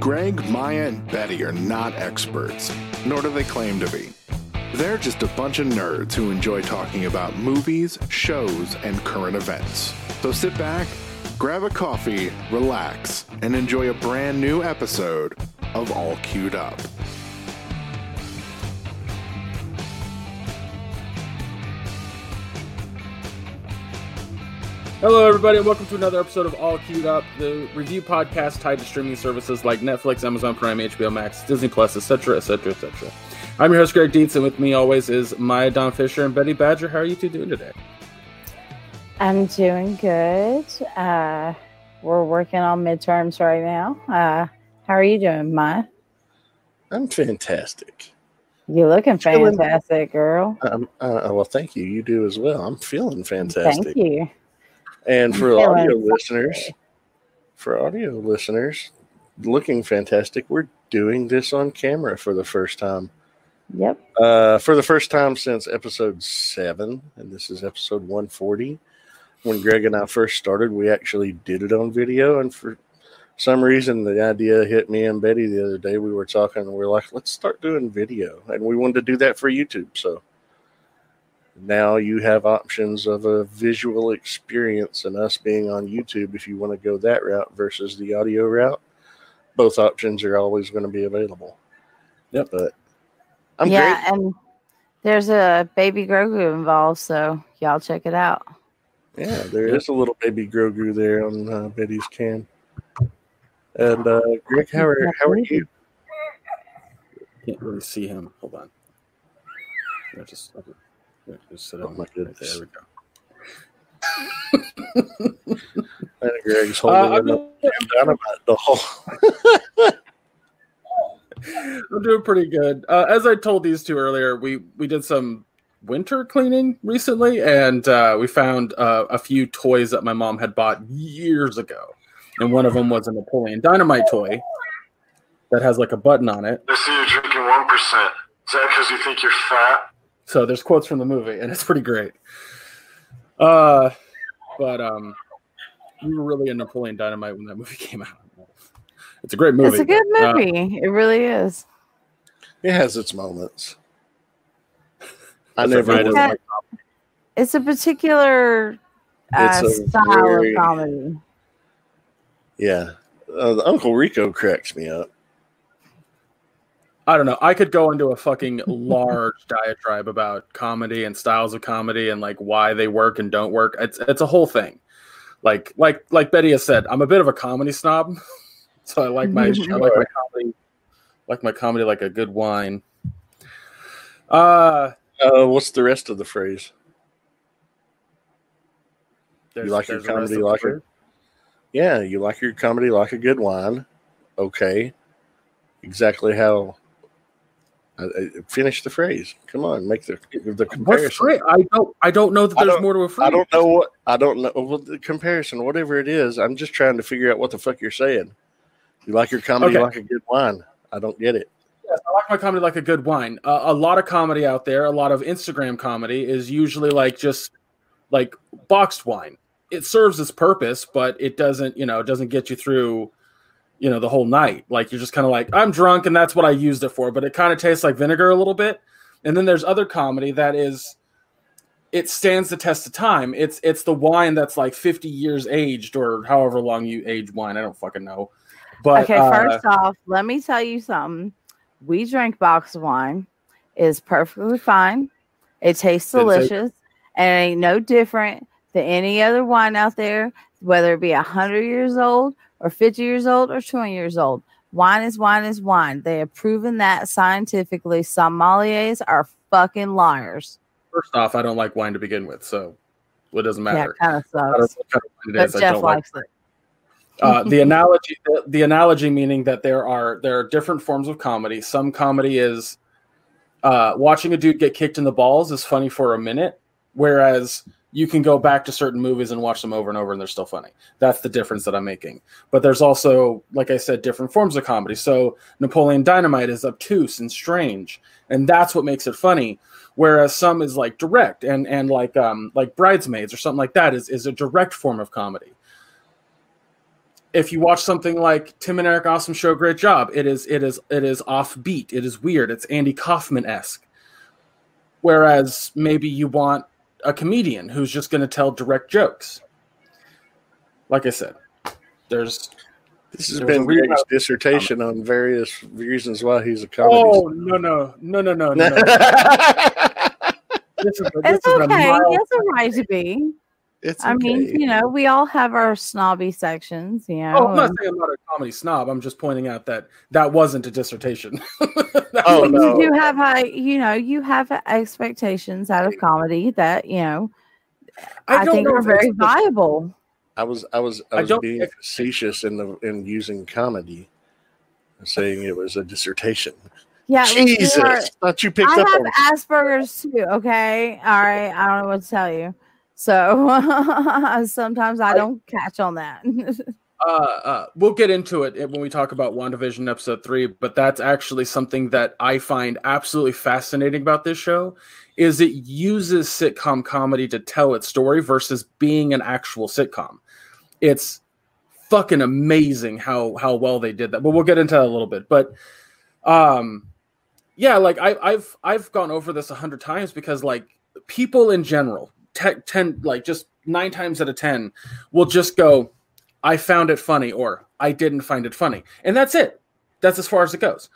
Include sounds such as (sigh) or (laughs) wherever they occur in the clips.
Greg, Maya, and Betty are not experts, nor do they claim to be. They're just a bunch of nerds who enjoy talking about movies, shows, and current events. So sit back, grab a coffee, relax, and enjoy a brand new episode of All Queued Up. Hello, everybody, and welcome to another episode of All Queued Up, the review podcast tied to streaming services like Netflix, Amazon Prime, HBO Max, Disney Plus, etc., etc., etc. I'm your host, Greg Dietz, and with me always is Maya Don Fisher and Betty Badger. How are you two doing today? I'm doing good. Uh, we're working on midterms right now. Uh, how are you doing, Maya? I'm fantastic. You're looking Feeling- fantastic, girl. Um, uh, well, thank you. You do as well. I'm feeling fantastic. Thank you. And for (laughs) audio listeners, for audio listeners, looking fantastic. We're doing this on camera for the first time. Yep. Uh, for the first time since episode seven, and this is episode 140. When Greg and I first started, we actually did it on video, and for some reason, the idea hit me and Betty the other day. We were talking, and we are like, "Let's start doing video," and we wanted to do that for YouTube. So now you have options of a visual experience and us being on YouTube if you want to go that route versus the audio route. Both options are always going to be available. Yep. But I'm yeah, great. and there's a baby Grogu involved, so y'all check it out. Yeah, there is a little baby Grogu there on uh, Betty's can. And uh, Greg, how are how are you? Can't really see him. Hold on. Yeah, just, okay. Yeah, just sit Oh, on my right there. goodness. There we go. And Greg's Uh, holding I'm, uh, dynamite doll. I'm doing pretty good. Uh, as I told these two earlier, we we did some winter cleaning recently, and uh, we found uh, a few toys that my mom had bought years ago, and one of them was a Napoleon Dynamite toy that has like a button on it. I see you're drinking one percent. Is that because you think you're fat? So there's quotes from the movie, and it's pretty great. Uh, but um, we were really into Napoleon Dynamite when that movie (laughs) came out. It's a great movie. It's a good Uh, movie. it really is. It has its moments. I never right, was it's like- It's a particular uh, It's a style very- of comedy. Yeah. Uh, the Uncle Rico cracks me up. I don't know. I could go into a fucking (laughs) large diatribe about comedy and styles of comedy and like why they work and don't work. It's it's a whole thing. Like like like Betty has said, I'm a bit of a comedy snob, (laughs) so I like my I like my (laughs) comedy like my comedy like a good wine. Uh, Uh, what's the rest of the phrase? You like your there's the rest comedy like a- Yeah, you like your comedy like a good wine. Okay. Exactly how. I, I, finish the phrase. Come on, make the the comparison. I don't I don't know that there's more to a phrase. I don't know what I don't know. Well, the comparison, whatever it is, I'm just trying to figure out what the fuck you're saying. You like your comedy Okay. like a good wine. I don't get it. Yes, I like my comedy like a good wine. Uh, a lot of comedy out there, a lot of Instagram comedy is usually like just like boxed wine. It serves its purpose, but it doesn't, you know, it doesn't get you through, you know, the whole night. Like you're just kind of like, I'm drunk and that's what I used it for, but it kind of tastes like vinegar a little bit. And then there's other comedy that is it stands the test of time. It's it's the wine that's like 50 years aged or however long you age wine. I don't fucking know. But okay, uh, first off, let me tell you something. We drink box wine. is perfectly fine. It tastes delicious and it ain't no different than any other wine out there, whether it be hundred years old or fifty years old or twenty years old. Wine is wine is wine. They have proven that scientifically. Sommeliers are fucking liars. first off, I don't like wine to begin with, so it doesn't matter. it kind of I don't know sucks. what kind of wine it But. I Jeff don't like likes it. uh, the analogy the, the analogy meaning that there are there are different forms of comedy some comedy is uh, watching a dude get kicked in the balls is funny for a minute whereas you can go back to certain movies and watch them over and over and they're still funny that's the difference that i'm making but there's also like i said different forms of comedy so napoleon dynamite is obtuse and strange and that's what makes it funny whereas some is like direct and and like um like bridesmaids or something like that is is a direct form of comedy if you watch something like Tim and Eric Awesome Show, great job. It is it is it is offbeat. It is weird. It's Andy Kaufman esque. Whereas maybe you want a comedian who's just going to tell direct jokes. Like I said, there's This has been a Greg's I- dissertation on various reasons why he's a comedy. oh no no no no no no. no. (laughs) This is this It's is okay. mild- He has a right to be. It's I mean, you know, we all have our snobby sections, you know. Oh, I'm not saying I'm not a comedy snob. I'm just pointing out that that wasn't a dissertation. (laughs) Oh, no. You do have high, you know, you have expectations out of comedy that you know I, don't think know are very viable. I was I was I I was don't being think- facetious in the in using comedy, saying it was a dissertation. Yeah, Jesus, are- thought you picked I up have on. Asperger's too. Okay, all right. I don't know what to tell you. So (laughs) sometimes I don't catch on that. (laughs) uh, uh, we'll get into it when we talk about WandaVision episode three, but that's actually something that I find absolutely fascinating about this show is it uses sitcom comedy to tell its story versus being an actual sitcom. It's fucking amazing how how well they did that. But we'll get into that a little bit. But um yeah, like I, I've I've gone over this a hundred times because like people in general, te- ten like just nine times out of ten will just go, I found it funny or I didn't find it funny. And that's it. That's as far as it goes.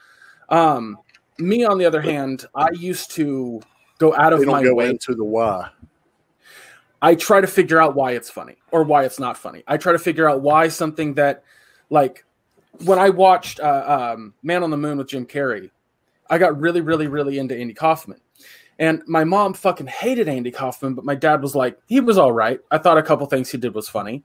Um, me, on the other hand, I used to go out of They my go way. into the why. I try to figure out why it's funny or why it's not funny. I try to figure out why something that, like, when I watched uh, um, Man on the Moon with Jim Carrey, I got really, really, really into Andy Kaufman. And my mom fucking hated Andy Kaufman, but my dad was like, he was all right. I thought a couple things he did was funny.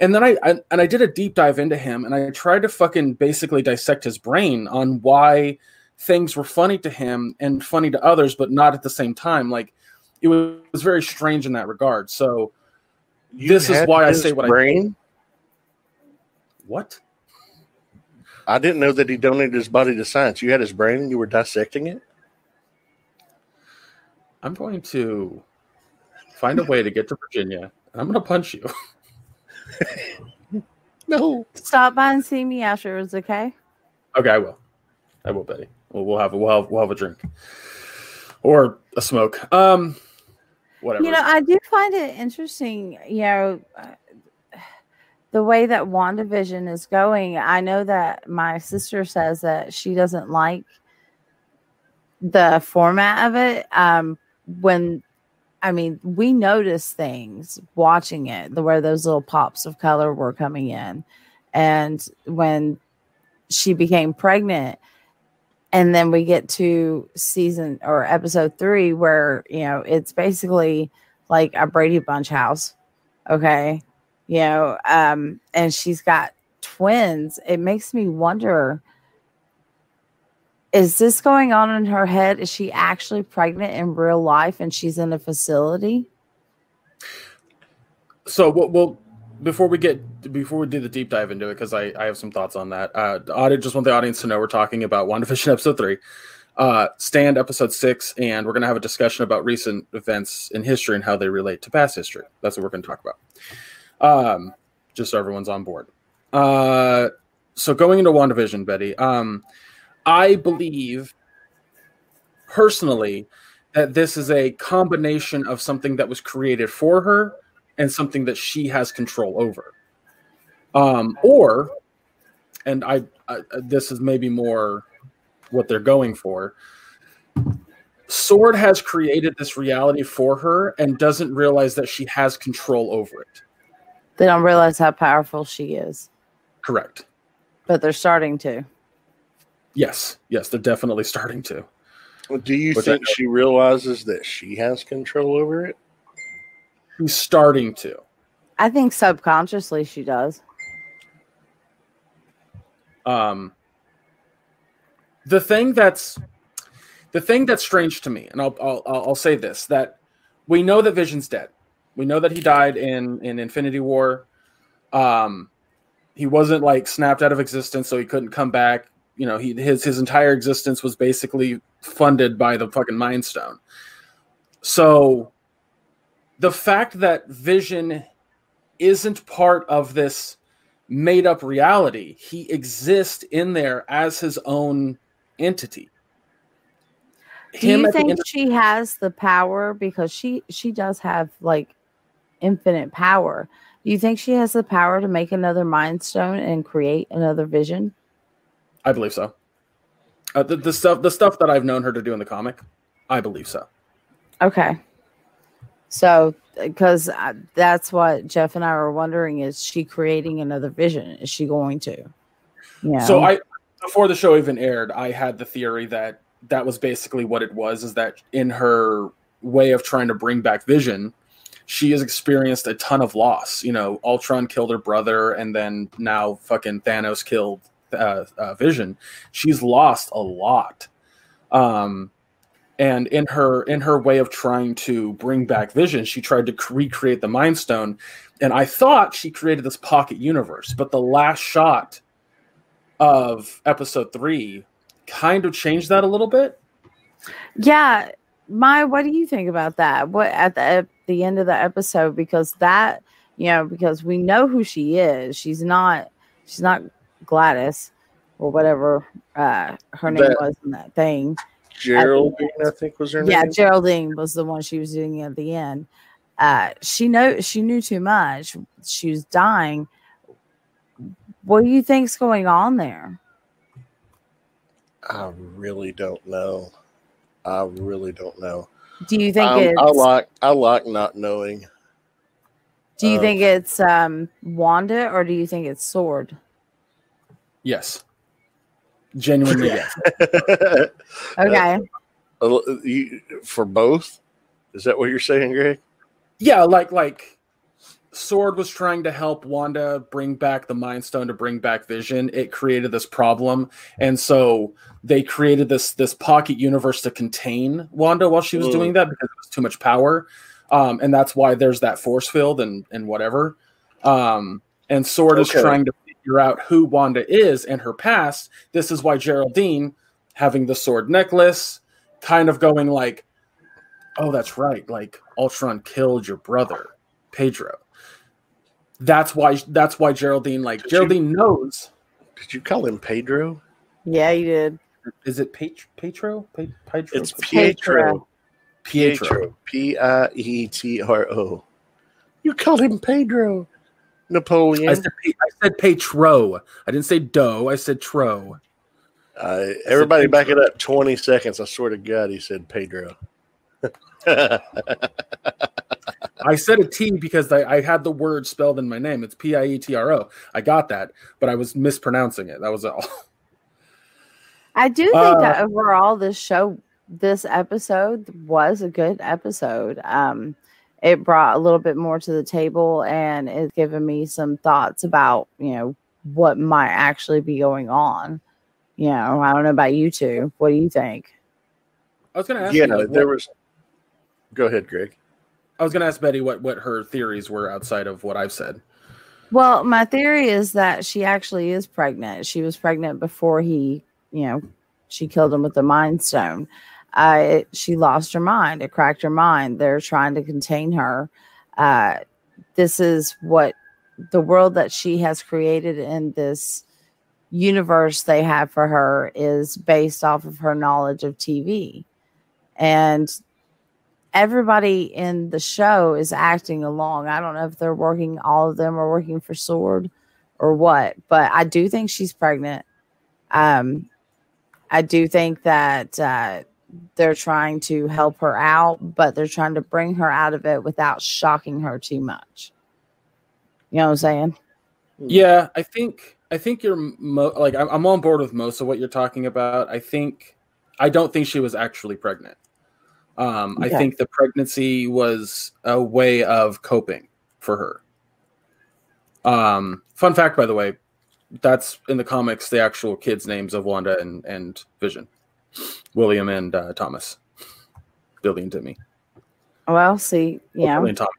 And then I, I and I did a deep dive into him and I tried to fucking basically dissect his brain on why things were funny to him and funny to others, but not at the same time. Like it was, it was very strange in that regard. So You This is why I say what I brain. what? I didn't know that he donated his body to science. You had his brain and you were dissecting it. I'm going to find a way to get to Virginia and I'm gonna punch you. (laughs) No, Stop by and see me afterwards, okay? Okay, I will. I will, Betty. We'll, we'll have we'll have we'll have a drink or a smoke. Um, whatever. You know, I do find it interesting, you know, uh, the way that WandaVision is going. I know that my sister says that she doesn't like the format of it. Um, when I mean, we noticed things watching it, the where those little pops of color were coming in. And when she became pregnant, and then we get to season or episode three where you know it's basically like a brady bunch house okay you know um and she's got twins it makes me wonder is this going on in her head? Is she actually pregnant in real life and she's in a facility? So we'll, we'll before we get before we do the deep dive into it because I, I have some thoughts on that uh audience just want the audience to know we're talking about WandaVision (laughs) episode three uh stand episode six and we're going to have a discussion about recent events in history and how they relate to past history. That's what we're going to talk about. Um just so everyone's on board. Uh so going into WandaVision Betty um I believe personally that this is a combination of something that was created for her and something that she has control over. Um, or, and I, I, this is maybe more what they're going for. Sword has created this reality for her and doesn't realize that she has control over it. they don't realize how powerful she is Correct. but they're starting to Yes. Yes, they're definitely starting to. do you Which think she realizes that she has control over it? She's starting to. i think subconsciously she does um the thing that's the thing that's strange to me and I'll, I'll i'll say this that we know that vision's dead we know that he died in in infinity war um he wasn't like snapped out of existence so he couldn't come back you know he his his entire existence was basically funded by the fucking mind stone so the fact that vision isn't part of this made up reality. He exists in there as his own entity. Do Him you think she has the power because she she does have like infinite power? Do you think she has the power to make another mind stone and create another vision? I believe so. Uh, the, the stuff the stuff that I've known her to do in the comic, I believe so. Okay. So, because that's what Jeff and I were wondering: is she creating another vision? Is she going to? Yeah. So I before the show even aired, I had the theory that that was basically what it was is that in her way of trying to bring back Vision, she has experienced a ton of loss. You know, Ultron killed her brother and then now fucking Thanos killed uh, uh, Vision. She's lost a lot. Um and in her in her way of trying to bring back vision she tried to recreate the mind stone and i thought she created this pocket universe but the last shot of episode three kind of changed that a little bit. Yeah, my what do you think about that? What at the at the end of the episode because that you know because we know who she is. She's not she's not Gladys or whatever uh her name That- was in that thing. Geraldine, I think was her Yeah, name. Yeah, Geraldine was the one she was doing at the end. Uh she know she knew too much. She was dying. What do you think's going on there? I really don't know. I really don't know. Do you think Um, it's I like I like not knowing. do you uh, think it's um Wanda or do you think it's Sword? Yes. Genuinely, yes. (laughs) Okay. You- for both. Is that what you're saying, Greg? Yeah, like like Sword was trying to help Wanda bring back the Mind Stone to bring back Vision. It created this problem, and so they created this this pocket universe to contain Wanda while she was Mm. doing that because it was too much power, um, and that's why there's that force field and and whatever. Um, and Sword is trying to figure out who Wanda is and her past. This is why Geraldine having the sword necklace, kind of going like, "Oh, that's right. Like Ultron killed your brother, Pedro." That's why. That's why Geraldine like Did you- Geraldine knows. Did you call him Pedro? Yeah, you did. Is it Pet- Petro? Pe- Pedro? It's Pietro. Pietro. Pietro. Pietro. P I E T R O. You called him Pedro. Napoleon. I said, Pe- I said Petro. I didn't say dough. I said tro. Uh, everybody back it up 20 seconds. I swear to God, he said Pedro. (laughs) I said a T because I, I had the word spelled in my name. It's P I E T R O. I got that, but I was mispronouncing it. That was all. I do think Uh, that overall this show this episode was a good episode. Um it brought a little bit more to the table and it's given me some thoughts about, you know, what might actually be going on. You know, I don't know about you two. What do you think? I was going to ask. yeah, you, like, there what- was. Go ahead, Greg. I was going to ask Betty what what her theories were outside of what I've said. Well, my theory is that she actually is pregnant. She was pregnant before he, you know, she killed him with the mind stone. Uh, she lost her mind. It cracked her mind. They're trying to contain her. Uh, this is what the world that she has created in this universe they have for her is based off of her knowledge of TV. And everybody in the show is acting along. I don't know if they're working, all of them are working for Sword or what, but I do think she's pregnant. Um, I do think that uh, they're trying to help her out, but they're trying to bring her out of it without shocking her too much. You know what I'm saying? Yeah, I think I think you're mo- like I'm, I'm on board with most of what you're talking about. I think I don't think she was actually pregnant. Um, I think the pregnancy was a way of coping for her. Um, fun fact, by the way, that's in the comics. The actual kids' names of Wanda and and Vision, William and uh, Thomas, Billy and Timmy. Well, see, yeah, know, Billy and Tommy.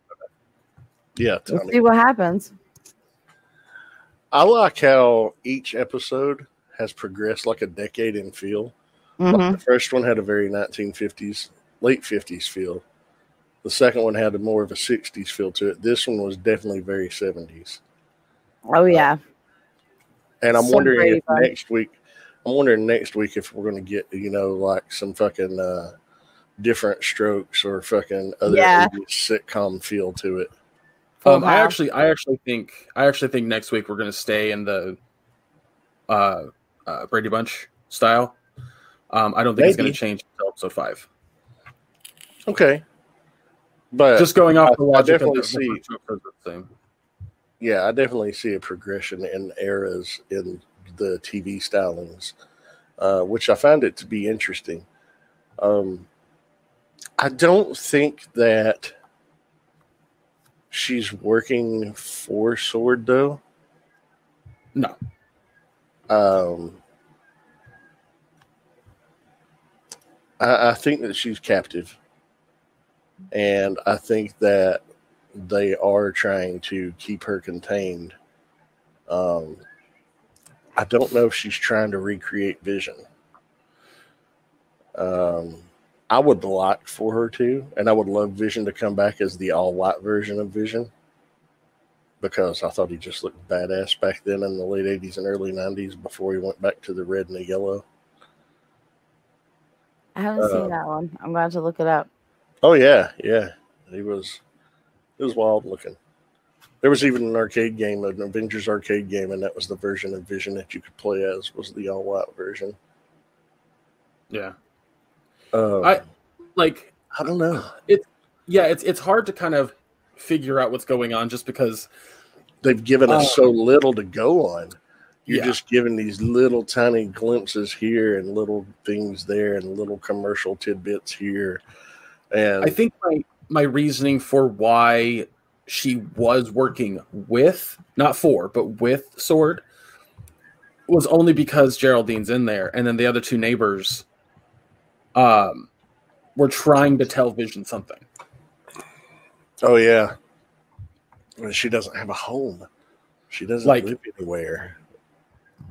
Yeah, we'll see what happens. I like how each episode has progressed like a decade in feel. Like Mhm. the first one had a very 1950s, late 50s feel. The second one had a more of a 60s feel to it. This one was definitely very 70s. Oh, yeah. And I'm Some wondering if Bunch. next week, I'm wondering next week if we're going to get, you know, like some fucking uh, different strokes or fucking other Yeah. sitcom feel to it. Full Um, I actually, I actually think, I actually think next week we're going to stay in the uh, uh, Brady Bunch style. Um, I don't think it's going to change until episode five. Okay. But Just going off I- the I logic of definitely the, see- the first two episodes are the same. yeah, I definitely see a progression in eras in the TV stylings, uh, which I found it to be interesting. Um, I don't think that she's working for Sword though. No, Um, I, I think that she's captive, and I think that they are trying to keep her contained. Um, I don't know if she's trying to recreate Vision. Um, I would like for her to, and I would love Vision to come back as the all white version of Vision because I thought he just looked badass back then in the late 80s and early 90s before he went back to the red and the yellow. I haven't uh, seen that one. I'm going to look it up. Oh yeah, yeah. He was it was wild looking. There was even an arcade game, an Avengers arcade game, and that was the version of Vision that you could play as was the all white version. yeah, Um, I- like I don't know. It's yeah, it's it's hard to kind of figure out what's going on just because They've given us so little to go on. You're Yeah. just given these little tiny glimpses here and little things there and little commercial tidbits here. And I think my my reasoning for why she was working with, not for, but with Sword, was only because Geraldine's in there, and then the other two neighbors, um, were trying to tell Vision something. oh yeah, she doesn't have a home. She doesn't Like- live anywhere.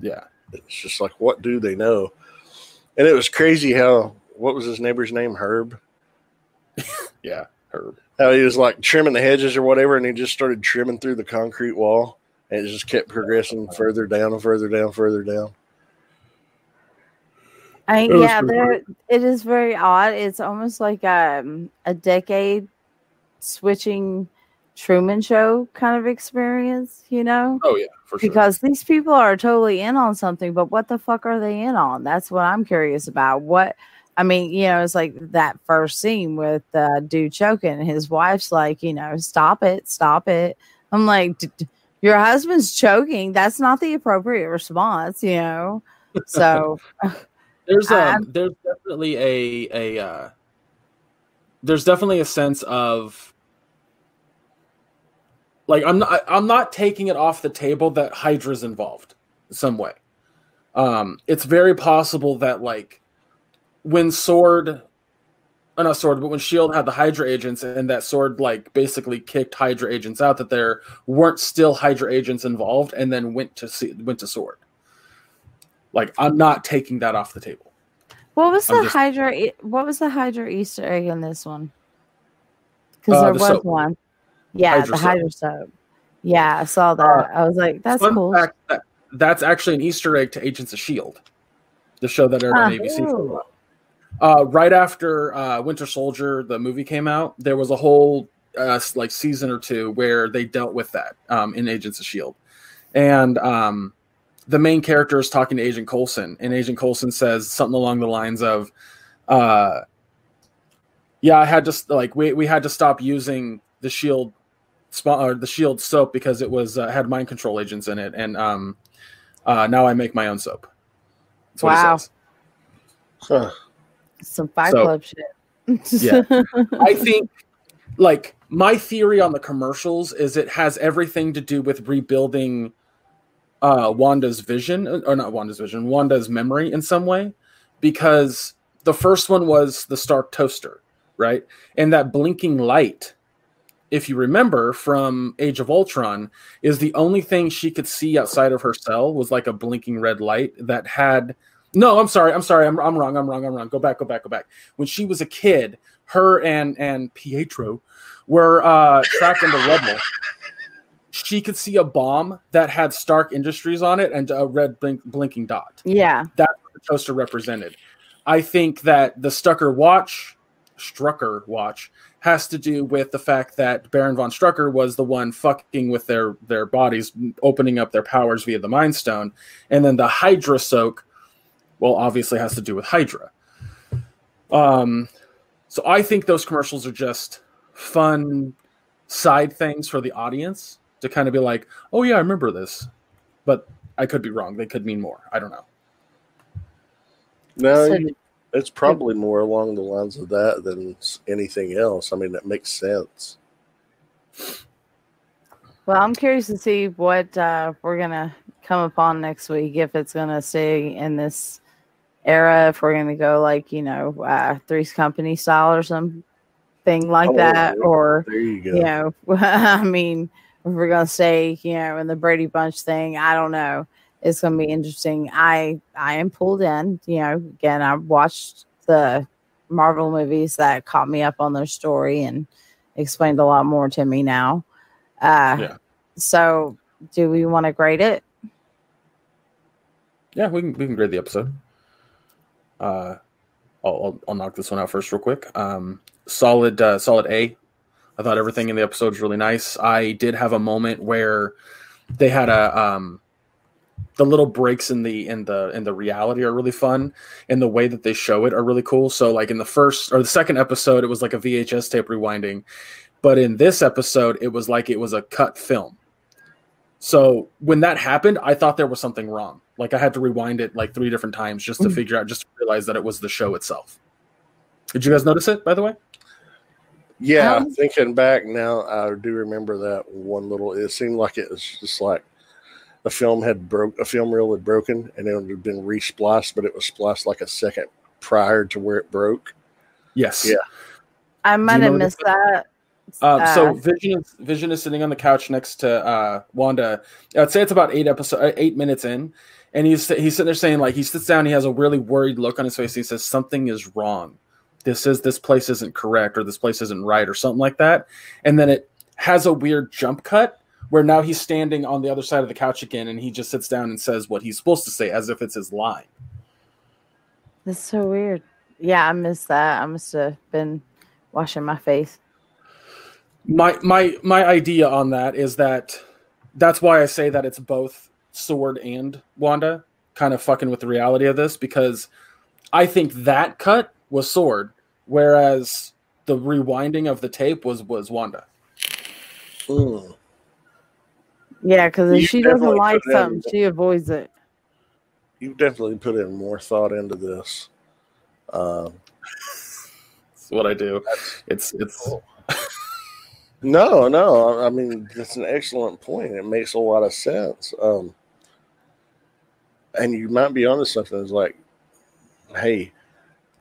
Yeah, It's just like, what do they know? And it was crazy how what was his neighbor's name? Herb. (laughs) yeah, Herb. How he was like trimming the hedges or whatever, and he just started trimming through the concrete wall, and it just kept progressing further down and further down, further down. I mean, It yeah, there, it is very odd. It's almost like um, a decade switching Truman Show kind of experience, you know? Oh yeah, for sure. Because these people are totally in on something, but what the fuck are they in on? That's what I'm curious about. What I mean, you know, it's like that first scene with uh, dude choking. His wife's like, you know, stop it, stop it. I'm like, "D- d- your husband's choking. That's not the appropriate response, you know. So (laughs) there's a I'm- there's definitely a a uh, there's definitely a sense of like I'm not I'm not taking it off the table that Hydra's involved in some way. Um, it's very possible that like when Sword, uh, not Sword, but when Shield had the Hydra agents and that Sword like basically kicked Hydra agents out, that there weren't still Hydra agents involved, and then went to see, went to Sword. Like I'm not taking that off the table. What was I'm the just- Hydra? What was the Hydra Easter egg in this one? Because Uh, there the was soap. one. Yeah, Hydra the soap. Hydra soap. Yeah, I saw that. Uh, I was like, "That's cool." fact that that's actually an Easter egg to Agents of Shield, the show that aired on Ah. ABC. For a while. Uh, right after uh, Winter Soldier, the movie came out, there was a whole uh, like season or two where they dealt with that um, in Agents of Shield, and um, the main character is talking to Agent Coulson, and Agent Coulson says something along the lines of, uh, "Yeah, I had to like we we had to stop using the Shield." Spa- or the Shield soap because it was uh, had mind control agents in it, and um, uh, now I make my own soap. That's what he Wow. says. Huh. Some Fight So- Club shit. Yeah. (laughs) I think, like, my theory on the commercials is it has everything to do with rebuilding uh, Wanda's vision, or not Wanda's vision, Wanda's memory in some way, because the first one was the Stark toaster, right? And that blinking light, if you remember from Age of Ultron, is the only thing she could see outside of her cell was like a blinking red light that had. No, I'm sorry. I'm sorry. I'm, I'm wrong. I'm wrong. I'm wrong. Go back. Go back. Go back. When she was a kid, her and and Pietro were uh, trapped in the rubble. she could see a bomb that had Stark Industries on it and a red blink, blinking dot. Yeah. That's what the toaster represented. I think that the Stucker watch, Strucker watch, has to do with the fact that Baron von Strucker was the one fucking with their their bodies, opening up their powers via the Mind Stone, and then the Hydra soak, well, obviously has to do with Hydra. Um, so I think those commercials are just fun side things for the audience to kind of be like, oh yeah, I remember this, but I could be wrong. They could mean more. I don't know. No, So- it's probably more along the lines of that than anything else. I mean, that makes sense. Well, I'm curious to see what uh, we're gonna come upon next week. If it's gonna stay in this era, if we're gonna go like you know uh, Three's Company style or something like Oh, that, yeah. or There you go. you know, (laughs) I mean, if we're gonna say, you know, in the Brady Bunch thing, I don't know. It's gonna be interesting. I I am pulled in. You know, again, I watched the Marvel movies that caught me up on their story and explained a lot more to me now. Uh, Yeah. So, do we want to grade it? Yeah, we can we can grade the episode. Uh, I'll I'll, knock this one out first, real quick. Um, solid uh, solid A. I thought everything in the episode was really nice. I did have a moment where they had a um, the little breaks in the in the in the reality are really fun, and the way that they show it are really cool. So, like in the first or the second episode, it was like a VHS tape rewinding, but in this episode, it was like it was a cut film. So when that happened, I thought there was something wrong. Like I had to rewind it like three different times just to Mm. figure out, just to realize that it was the show itself. Did you guys notice it, by the way? Yeah, Um, thinking back now, I do remember that one little. It seemed like it was just like a film had broke, a film reel had broken, and it had been respliced, but it was spliced like a second prior to where it broke. Yes. Yeah. I might have missed that. Um, so Uh, Vision is, Vision is sitting on the couch next to uh, Wanda. I'd say it's about eight episode, eight minutes in, and he's he's sitting there saying like he sits down, he has a really worried look on his face. He says something is wrong. This is this place isn't correct, or this place isn't right, or something like that. And then it has a weird jump cut where now he's standing on the other side of the couch again, and he just sits down and says what he's supposed to say as if it's his line. That's so weird. Yeah, I missed that. I must have been washing my face. My my my idea on that is that that's why I say that it's both Sword and Wanda kind of fucking with the reality of this because I think that cut was Sword, whereas the rewinding of the tape was was Wanda. Mm. Yeah, because if You she doesn't like put in- something, she avoids it. You've definitely put in more thought into this. Um, That's what I do. It's it's no, no, I I mean that's an excellent point. It makes a lot of sense. Um, and you might be onto something. It's like, hey,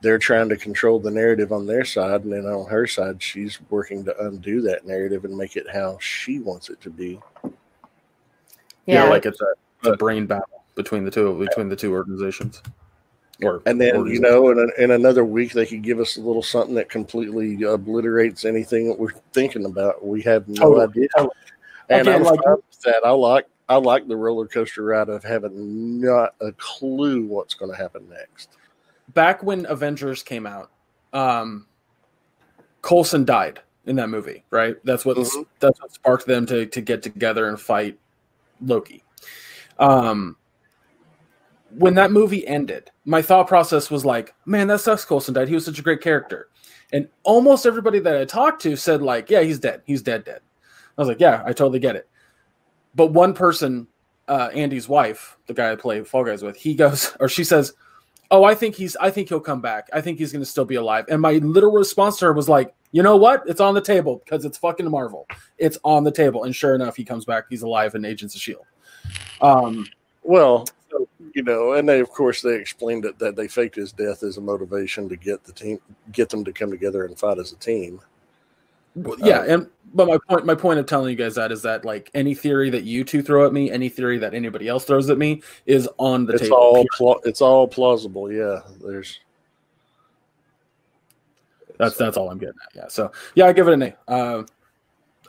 they're trying to control the narrative on their side, and then on her side, she's working to undo that narrative and make it how she wants it to be. yeah, Yeah, like it's a, a brain battle between the two between the two organizations. Or And then, you know, in, a, in another week, they could give us a little something that completely obliterates anything that we're thinking about. We have no Totally. idea. And Again, I'm like- that. I like I like the roller coaster ride of having not a clue what's going to happen next. back when Avengers came out, um, Coulson died in that movie, right? That's what Mhm. that's what sparked them to to get together and fight Loki. Um, when that movie ended, my thought process was like, "Man, that sucks. Coulson died. He was such a great character." And almost everybody that I talked to said, "Like, yeah, he's dead. He's dead, dead." I was like, "Yeah, I totally get it." But one person, uh, Andy's wife, the guy I play Fall Guys with, he goes (laughs) or she says, oh i think he's i think he'll come back i think he's going to still be alive and my literal response to her was like you know what it's on the table because it's fucking marvel it's on the table and sure enough he comes back he's alive in agents of shield um Well, you know, and they of course they explained it that they faked his death as a motivation to get the team, get them to come together and fight as a team. yeah and but my point my point of telling you guys that is that like any theory that you two throw at me any theory that anybody else throws at me is on the It's table all pla- it's all plausible. Yeah, there's that's that's all i'm getting at yeah so yeah i give it an a uh,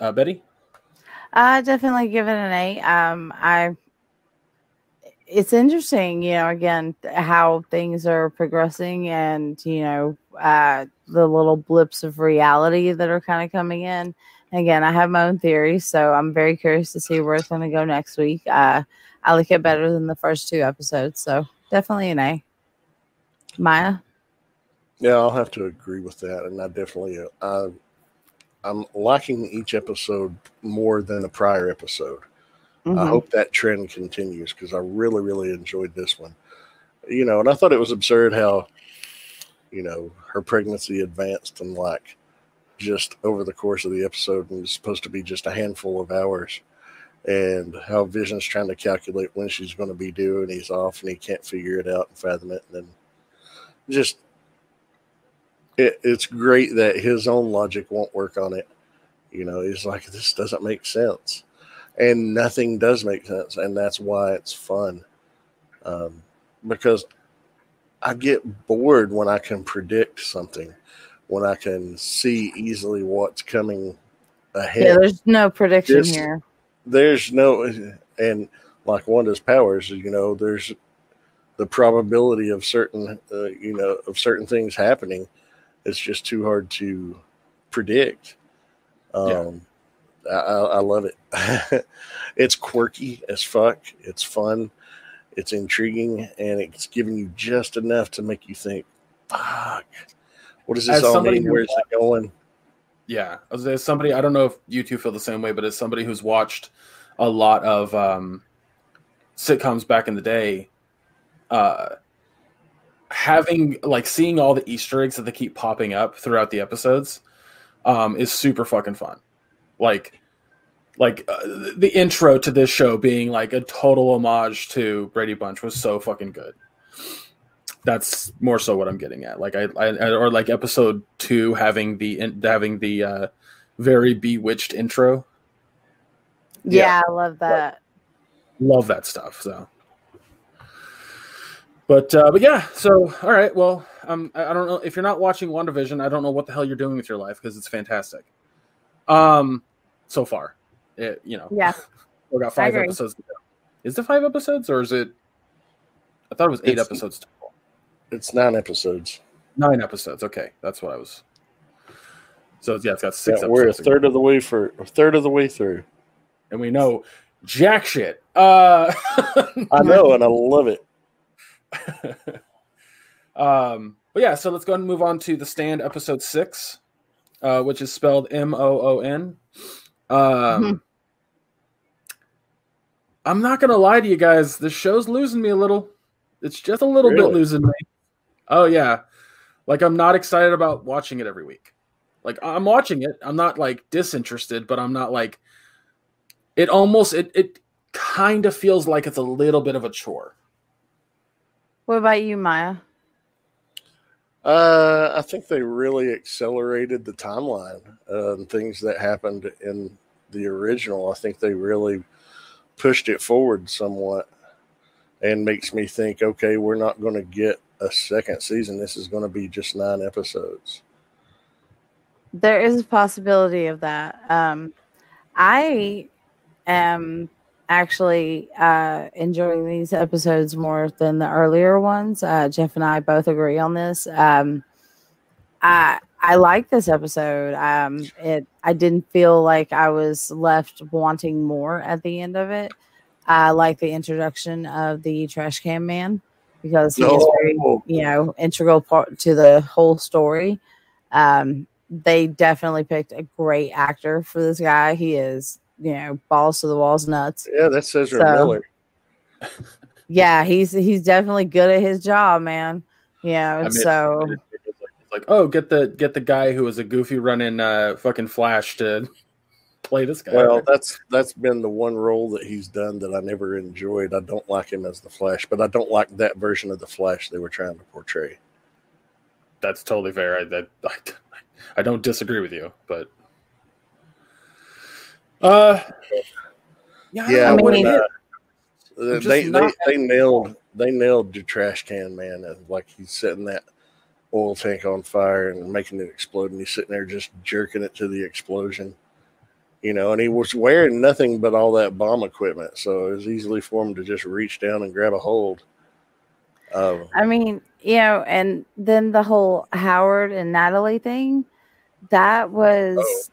uh betty I definitely give it an eight. Um, I it's interesting, you know, again how things are progressing, and you know, uh, the little blips of reality that are kind of coming in. Again, I have my own theories, so I'm very curious to see where it's going to go next week. Uh, I like it better than the first two episodes, so definitely an A. Maya. Yeah, I'll have to agree with that, and I definitely uh, I'm liking each episode more than the prior episode. Mhm. I hope that trend continues because I really, really enjoyed this one. You know, and I thought it was absurd how, you know, her pregnancy advanced and like just over the course of the episode and it's supposed to be just a handful of hours. And how Vision's trying to calculate when she's going to be due and he's off and he can't figure it out and fathom it. And then just, it, it's great that his own logic won't work on it. You know, he's like, this doesn't make sense and nothing does make sense and that's why it's fun um, because i get bored when i can predict something when i can see easily what's coming ahead Yeah, there's no prediction This- here. there's no and like wanda's powers you know there's the probability of certain uh, you know of certain things happening it's just too hard to predict um Yeah. I, I love it. (laughs) It's quirky as fuck. It's fun. It's intriguing and it's giving you just enough to make you think fuck what does this As all mean? where's it going? Yeah, as, as somebody, I don't know if you two feel the same way, but as somebody who's watched a lot of um, sitcoms back in the day, uh, having like seeing all the Easter eggs that they keep popping up throughout the episodes um, is super fucking fun. Like, like uh, the intro to this show being like a total homage to Brady Bunch was so fucking good. That's more so what I'm getting at. Like I, I or like episode two having the in, having the uh, very bewitched intro. Yeah, Yeah. I love that. Love that stuff. So, but uh, but yeah. So all right. Well, um, I, I don't know if you're not watching WandaVision. I don't know what the hell you're doing with your life because it's fantastic. Um, so far, it you know Yeah. (laughs) we got five episodes. Is it five episodes or is it? I thought it was eight It's- episodes total. it's nine episodes Nine episodes. Okay, that's what I was. So yeah, it's got six. Yeah, we're a episodes to third of the way for a third of the way through and we know jack shit. Uh, i (laughs) know and i love it (laughs) um, but yeah, so let's go ahead and move on to the stand episode six, uh, which is spelled M O O N. Um, Mhm. I'm not gonna lie to you guys, the show's losing me a little. It's just a little bit losing me. Oh yeah, like I'm not excited about watching it every week. Like I'm watching it, I'm not like disinterested, but I'm not like. It almost it it kind of feels like it's a little bit of a chore. What about you, Maya? Uh, I think they really accelerated the timeline uh, and things that happened in the original. I think they really pushed it forward somewhat and makes me think, okay, we're not going to get a second season. This is going to be just nine episodes. There is a possibility of that. Um, I am actually uh, enjoying these episodes more than the earlier ones. Uh, Jeff and I both agree on this. Um, I I like this episode. Um, it I didn't feel like I was left wanting more at the end of it. I like the introduction of the trash can man because he is very you know integral part to the whole story um they definitely picked a great actor for this guy he is you know balls to the walls nuts yeah, that's Ezra So- Miller. yeah he's he's definitely good at his job man you know I mean, so like, oh, get the get the guy who was a goofy running uh, fucking Flash to (laughs) play this guy. Well, that's that's been the one role that he's done that I never enjoyed. I don't like him as the Flash, but I don't like that version of the Flash they were trying to portray. that's totally fair. I, that, (laughs) I, I don't disagree with you, but uh, yeah, Yeah, I what mean- it is. Uh, they, they they nailed they nailed the trash can man like he's setting that oil tank on fire and making it explode and he's sitting there just jerking it to the explosion you know, and he was wearing nothing but all that bomb equipment, so it was easily for him to just reach down and grab a hold. Um, I mean, you know, and then the whole Howard and Natalie thing, that was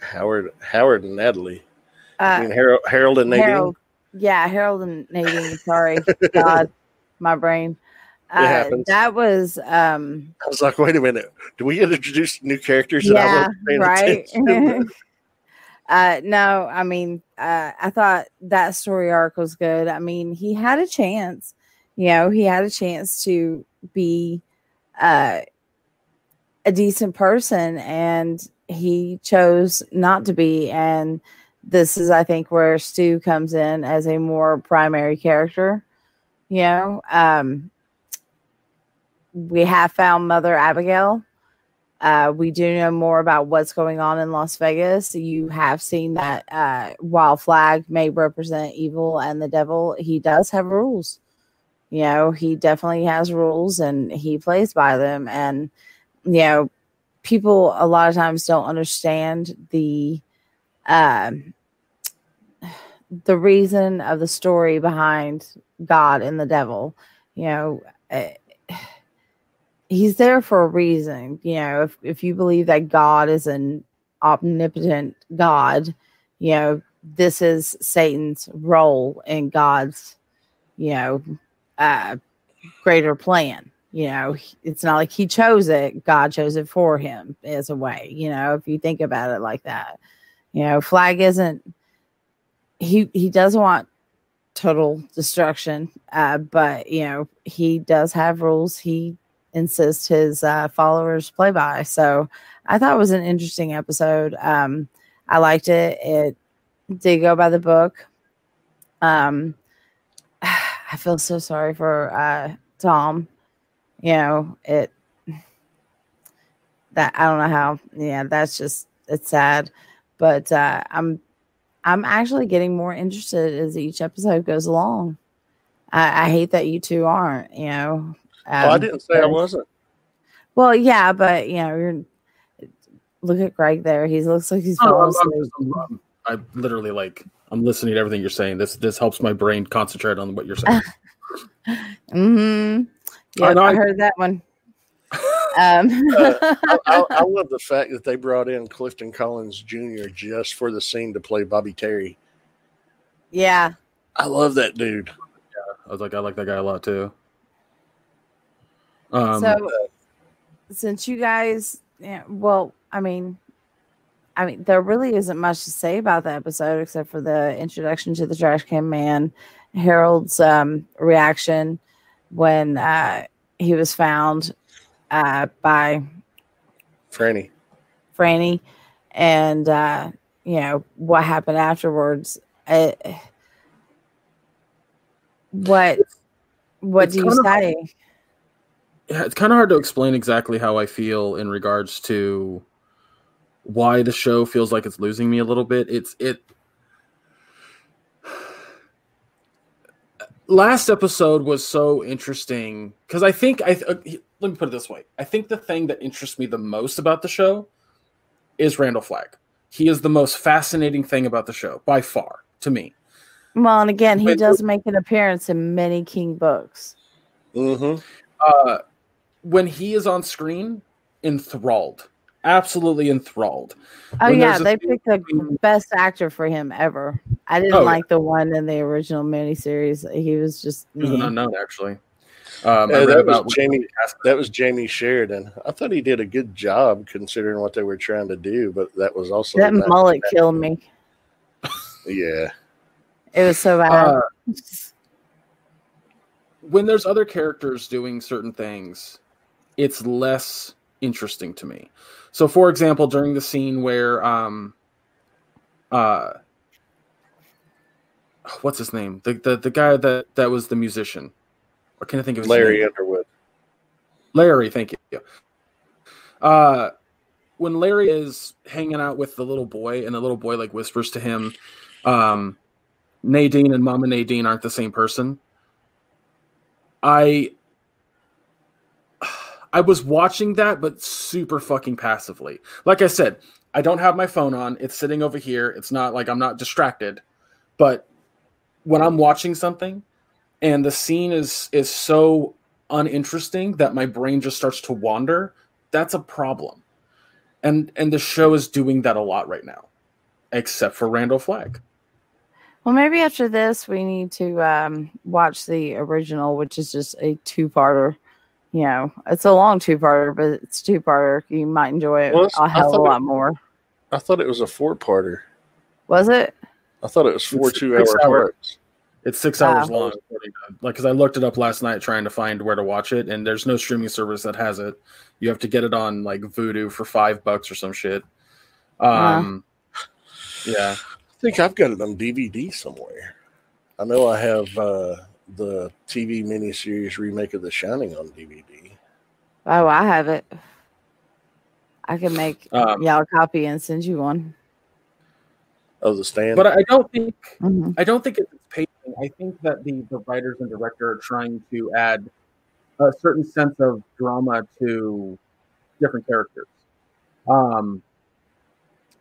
Howard, Howard, and Natalie. I uh, mean Harold, Harold and Nadine. Harold. Yeah, Harold and Nadine. Sorry, God, my brain. Uh, that was um I was like, wait a minute, do we introduce new characters? that I yeah right? (laughs) uh no i mean uh i thought that story arc was good. I mean he had a chance you know he had a chance to be uh a decent person and he chose not to be and this is i think where stu comes in as a more primary character you know? Um we have found mother abigail uh, we do know more about what's going on in Las Vegas. You have seen that uh, while Flagg may represent evil and the devil, he does have rules. You know, he definitely has rules and he plays by them. And, you know, people a lot of times don't understand the um the reason of the story behind God and the devil. You know, uh, he's there for a reason. You know, if if you believe that God is an omnipotent God, you know, this is Satan's role in God's, you know, uh greater plan. You know, it's not like he chose it, God chose it for him as a way, you know, if you think about it like that. You know, Flagg isn't he he doesn't want total destruction, uh, but you know, he does have rules. He insists his uh, followers play by. So I thought it was an interesting episode. Um, I liked it. It did go by the book. Um, (sighs) I feel so sorry for uh, Tom. You know it. That I don't know how. Yeah, that's just it's sad, but uh, I'm I'm actually getting more interested as each episode goes along. I, I hate that you two aren't. You know, Oh, I um, didn't say I wasn't. Well, yeah, but you know, you're look at Greg there. He looks like he's Oh, falling I'm, asleep. I'm, I'm, I'm literally like I'm listening to everything you're saying. This this helps my brain concentrate on what you're saying. (laughs) Mm-hmm. I Yeah, know, I I- heard that one. (laughs) Um, I, I, I love the fact that they brought in Clifton Collins Jr. just for the scene to play Bobby Terry. yeah, I love that dude. Yeah, I was like, I like that guy a lot too. Um, so since you guys, yeah, well, I mean, I mean, there really isn't much to say about the episode except for the introduction to the trash can man, Harold's um, reaction when uh, he was found uh, by Franny. Franny, and uh, you know what happened afterwards. Uh, what what It's do you kind of- say? Yeah, it's kind of hard to explain exactly how I feel in regards to why the show feels like it's losing me a little bit. It's it. (sighs) Last episode was so interesting because I think I uh, let me put it this way. I think the thing that interests me the most about the show is Randall Flagg. He is the most fascinating thing about the show by far to me. Well, and again, he But- does make an appearance in many King books. Mm-hmm. uh, when he is on screen, enthralled, absolutely enthralled. Oh When yeah, they scene picked the between- best actor for him ever. I didn't Oh, yeah. like the one in the original miniseries. He was just He was an unknown, actually. Um, Yeah, read that was about Jamey. That was Jamey Sheridan. I thought he did a good job considering what they were trying to do, but that was also that not- mullet killed me. Yeah, It was so bad. Uh, when there's other characters doing certain things, it's less interesting to me. So, for example, during the scene where, um, uh, what's his name? The the, the guy that that was the musician. Or can I think of his Larry name? Underwood. Larry, thank you. Uh, when Larry is hanging out with the little boy, and the little boy like whispers to him, um, "Nadine and Mama Nadine aren't the same person." I I was watching that, but super fucking passively. Like I said, I don't have my phone on. It's sitting over here. It's not like I'm not distracted. But when I'm watching something and the scene is is so uninteresting that my brain just starts to wander, that's a problem. And and the show is doing that a lot right now. Except for Randall Flagg. Well, maybe after this, we need to um, watch the original, which is just a two parter. You know, it's a long two parter, but it's two parter. You might enjoy it Well, it's- a I hell of a thought it- lot more. I thought it was a four parter. Was it? I thought it was four It's two six hour hour. parts. It's six hours Ah. long. Like, because I looked it up last night trying to find where to watch it, and there's no streaming service that has it. You have to get it on like Vudu for five bucks or some shit. Um, yeah. I think I've got it on DVD somewhere. I know I have uh, the TV miniseries remake of The Shining on DVD. Oh, I have it. I can make Um, y'all a copy and send you one. Of the stand. But I don't think Mhm. I don't think it's pacing. I think that the, the writers and director are trying to add a certain sense of drama to different characters. Um,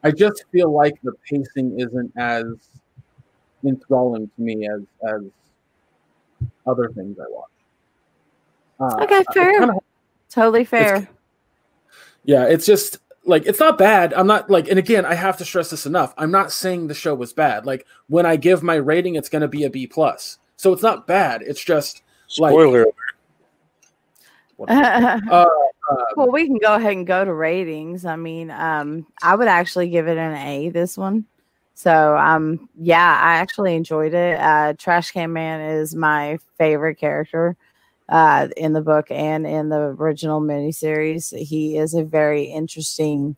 I just feel like the pacing isn't as enthralling to me as as other things I watch. Uh, Okay, I- I fair. kinda- Totally fair. yeah, it's just like it's not bad. I'm not like, and again, I have to stress this enough. I'm not saying the show was bad. Like when I give my rating, it's going to be a B plus. So it's not bad. It's just like Spoiler alert. (laughs) uh, well, we can go ahead and go to ratings. I mean, um, I would actually give it an A. This one. So, um, yeah, I actually enjoyed it. Uh, Trash Can Man is my favorite character uh, in the book and in the original miniseries. He is a very interesting,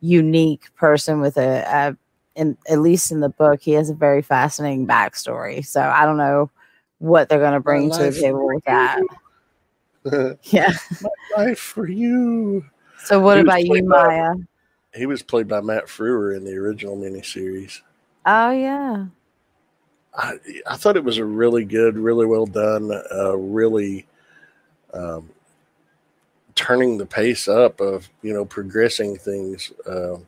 unique person with a, a in, at least in the book, he has a very fascinating backstory. So I don't know what they're going to bring to the table with that. (laughs) yeah. My life for you. So what about you, Maya? He was played by Matt Frewer in the original miniseries. Oh yeah. I, I thought it was a really good, really well done, uh, really um, turning the pace up of you know progressing things. Um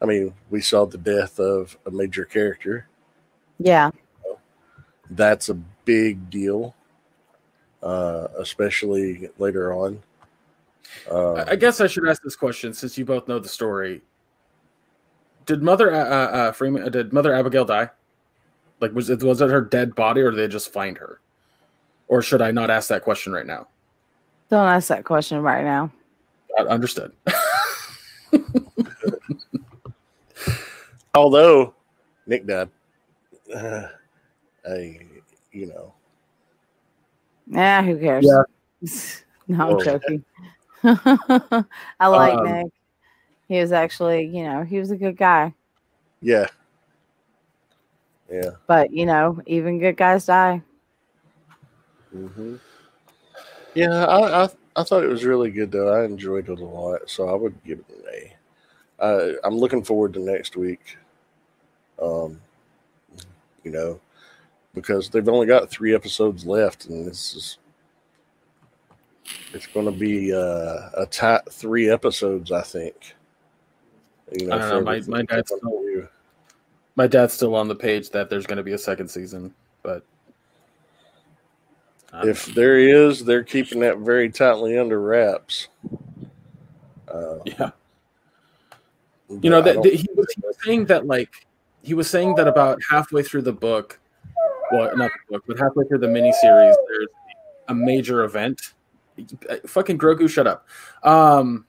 I mean, we saw the death of a major character. Yeah. That's a big deal, uh, especially later on. Uh, I I guess I should ask this question since you both know the story. Did Mother uh, uh, uh, Freeman? Uh, did Mother Abigail die? Like, was it was it her dead body, or did they just find her? Or should I not ask that question right now? Don't ask that question right now. Uh, understood. (laughs) although Nick died, uh, (sighs) I, you know, Yeah, who cares? Yeah. (laughs) no, I'm Whoa. joking. (laughs) I like Um, Nick. He was actually, you know, he was a good guy. yeah, yeah. But you know, even good guys die. hmm Yeah, I, I I thought it was really good though. I enjoyed it a lot, so I would give it an A. Uh, I'm looking forward to next week. Um, you know, because they've only got three episodes left, and this is it's going to be uh, a tight three episodes, I think. You I don't know, my- my dad's still-. My dad's still on the page that there's going to be a second season, but If there is, they're keeping that very tightly under wraps. Uh, yeah, you know that that he, was, he was saying that like he was saying that about halfway through the book, well, not the book, but halfway through the miniseries, there's a major event. Uh, Fucking Grogu, shut up. Um,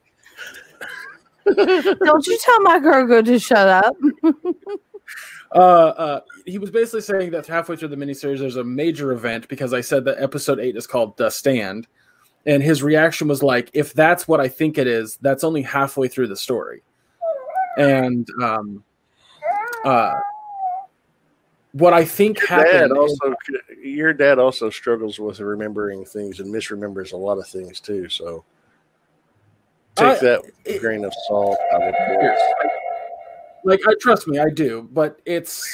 (laughs) Don't you tell my Grogu to shut up. (laughs) uh, uh, he was basically saying that halfway through the miniseries, there's a major event because I said that episode eight is called The Stand, and his reaction was like, "If that's what I think it is, that's only halfway through the story." And um, uh, what I think Dad happened, also, your dad also struggles with remembering things and misremembers a lot of things too. So take that it- grain of salt. I would guess. like I trust me, I do, but it's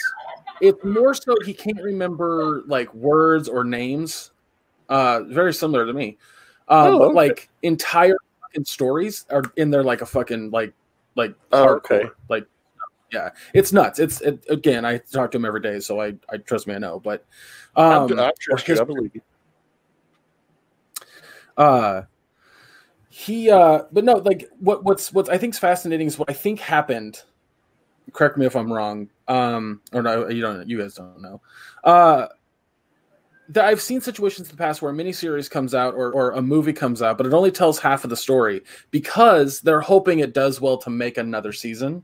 it's more so he can't remember like words or names. Uh, very similar to me. Um, Oh, but okay. like entire fucking stories are in there like a fucking like like Oh, hardcore. okay. Like, yeah, it's nuts. It's it, again, I talk to him every day, so I, I trust me, I know. But, um, I, I trust you. his- I believe you. uh he uh but no like what what's what's i think's fascinating is what i think happened correct me if i'm wrong um or no you don't you guys don't know uh that i've seen situations in the past where a miniseries comes out or, or a movie comes out but it only tells half of the story because they're hoping it does well to make another season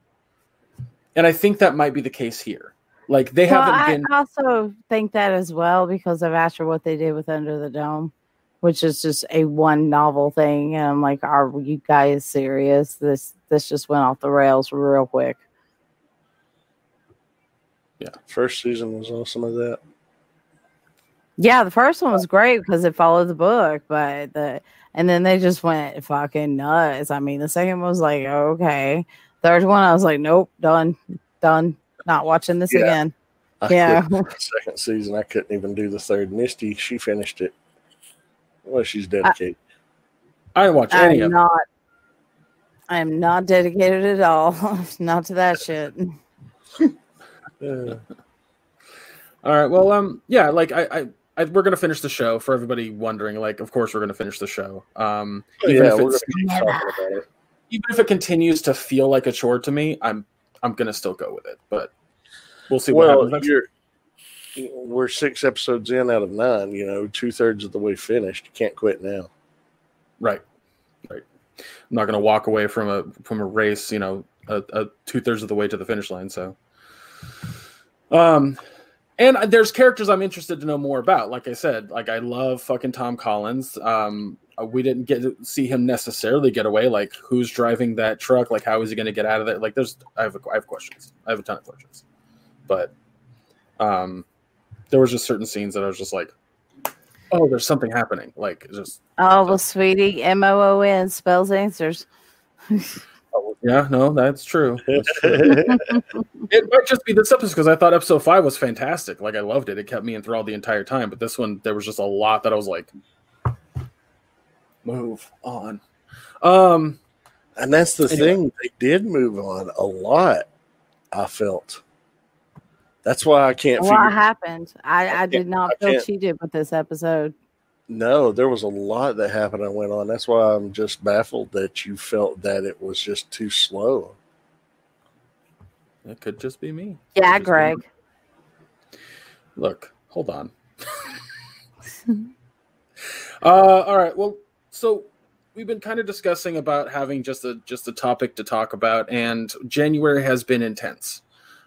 and i think that might be the case here like they Well, haven't I been I also think that as well because of after what they did with Under the Dome, which is just a one novel thing. And I'm like, are you guys serious? This this just went off the rails real quick. Yeah, First season was awesome of that. Yeah, the first one was great because it followed the book, but the and then they just went fucking nuts. I mean, the second one was like, okay. Third one, I was like, nope, done, done. Not watching this Yeah. again. I Yeah. (laughs) second season. I couldn't even do the third. Misty, she finished it. Well, she's dedicated. i didn't watch any I'm of it not. I am not dedicated at all. (laughs) not to that shit. Uh, (laughs) All right. Well, um, yeah, like I, I, I we're gonna finish the show for everybody wondering. Like, of course, we're gonna finish the show. Um, even yeah, if we're gonna keep talking about it. Even if it continues to feel like a chore to me, I'm, I'm gonna still go with it. But we'll see what Well, happens. Next. you're we're six episodes in out of nine. You know, two thirds of the way finished. You can't quit now. Right, right. I'm not gonna walk away from a from a race. You know, a, a two thirds of the way to the finish line. So, um. And there's characters I'm interested to know more about. Like I said, like I love fucking Tom Collins. Um, we didn't get to see him necessarily get away. Like, who's driving that truck? Like, how is he going to get out of there? Like, there's, I have, a, I have questions. I have a ton of questions. But, um, there was just certain scenes that I was just like, oh, there's something happening. Like, just, Oh well, sweetie, M O O N spells answers. oh, (laughs) yeah, no, that's true. That's true. (laughs) it might just be this episode because I thought episode five was fantastic. Like, I loved it. It kept me enthralled the entire time. But this one, there was just a lot that I was like, move on. Um, And that's the Anyway. thing. They did move on a lot. I felt. That's why I can't What figure. happened? I, I can't- did not I feel cheated with this episode. No, there was a lot that happened and went on. That's why I'm just baffled that you felt that it was just too slow. it could just be me. Yeah, Could be Greg. me. Look, hold on. (laughs) uh, all right. Well, so we've been kind of discussing about having just a just a topic to talk about, and January has been intense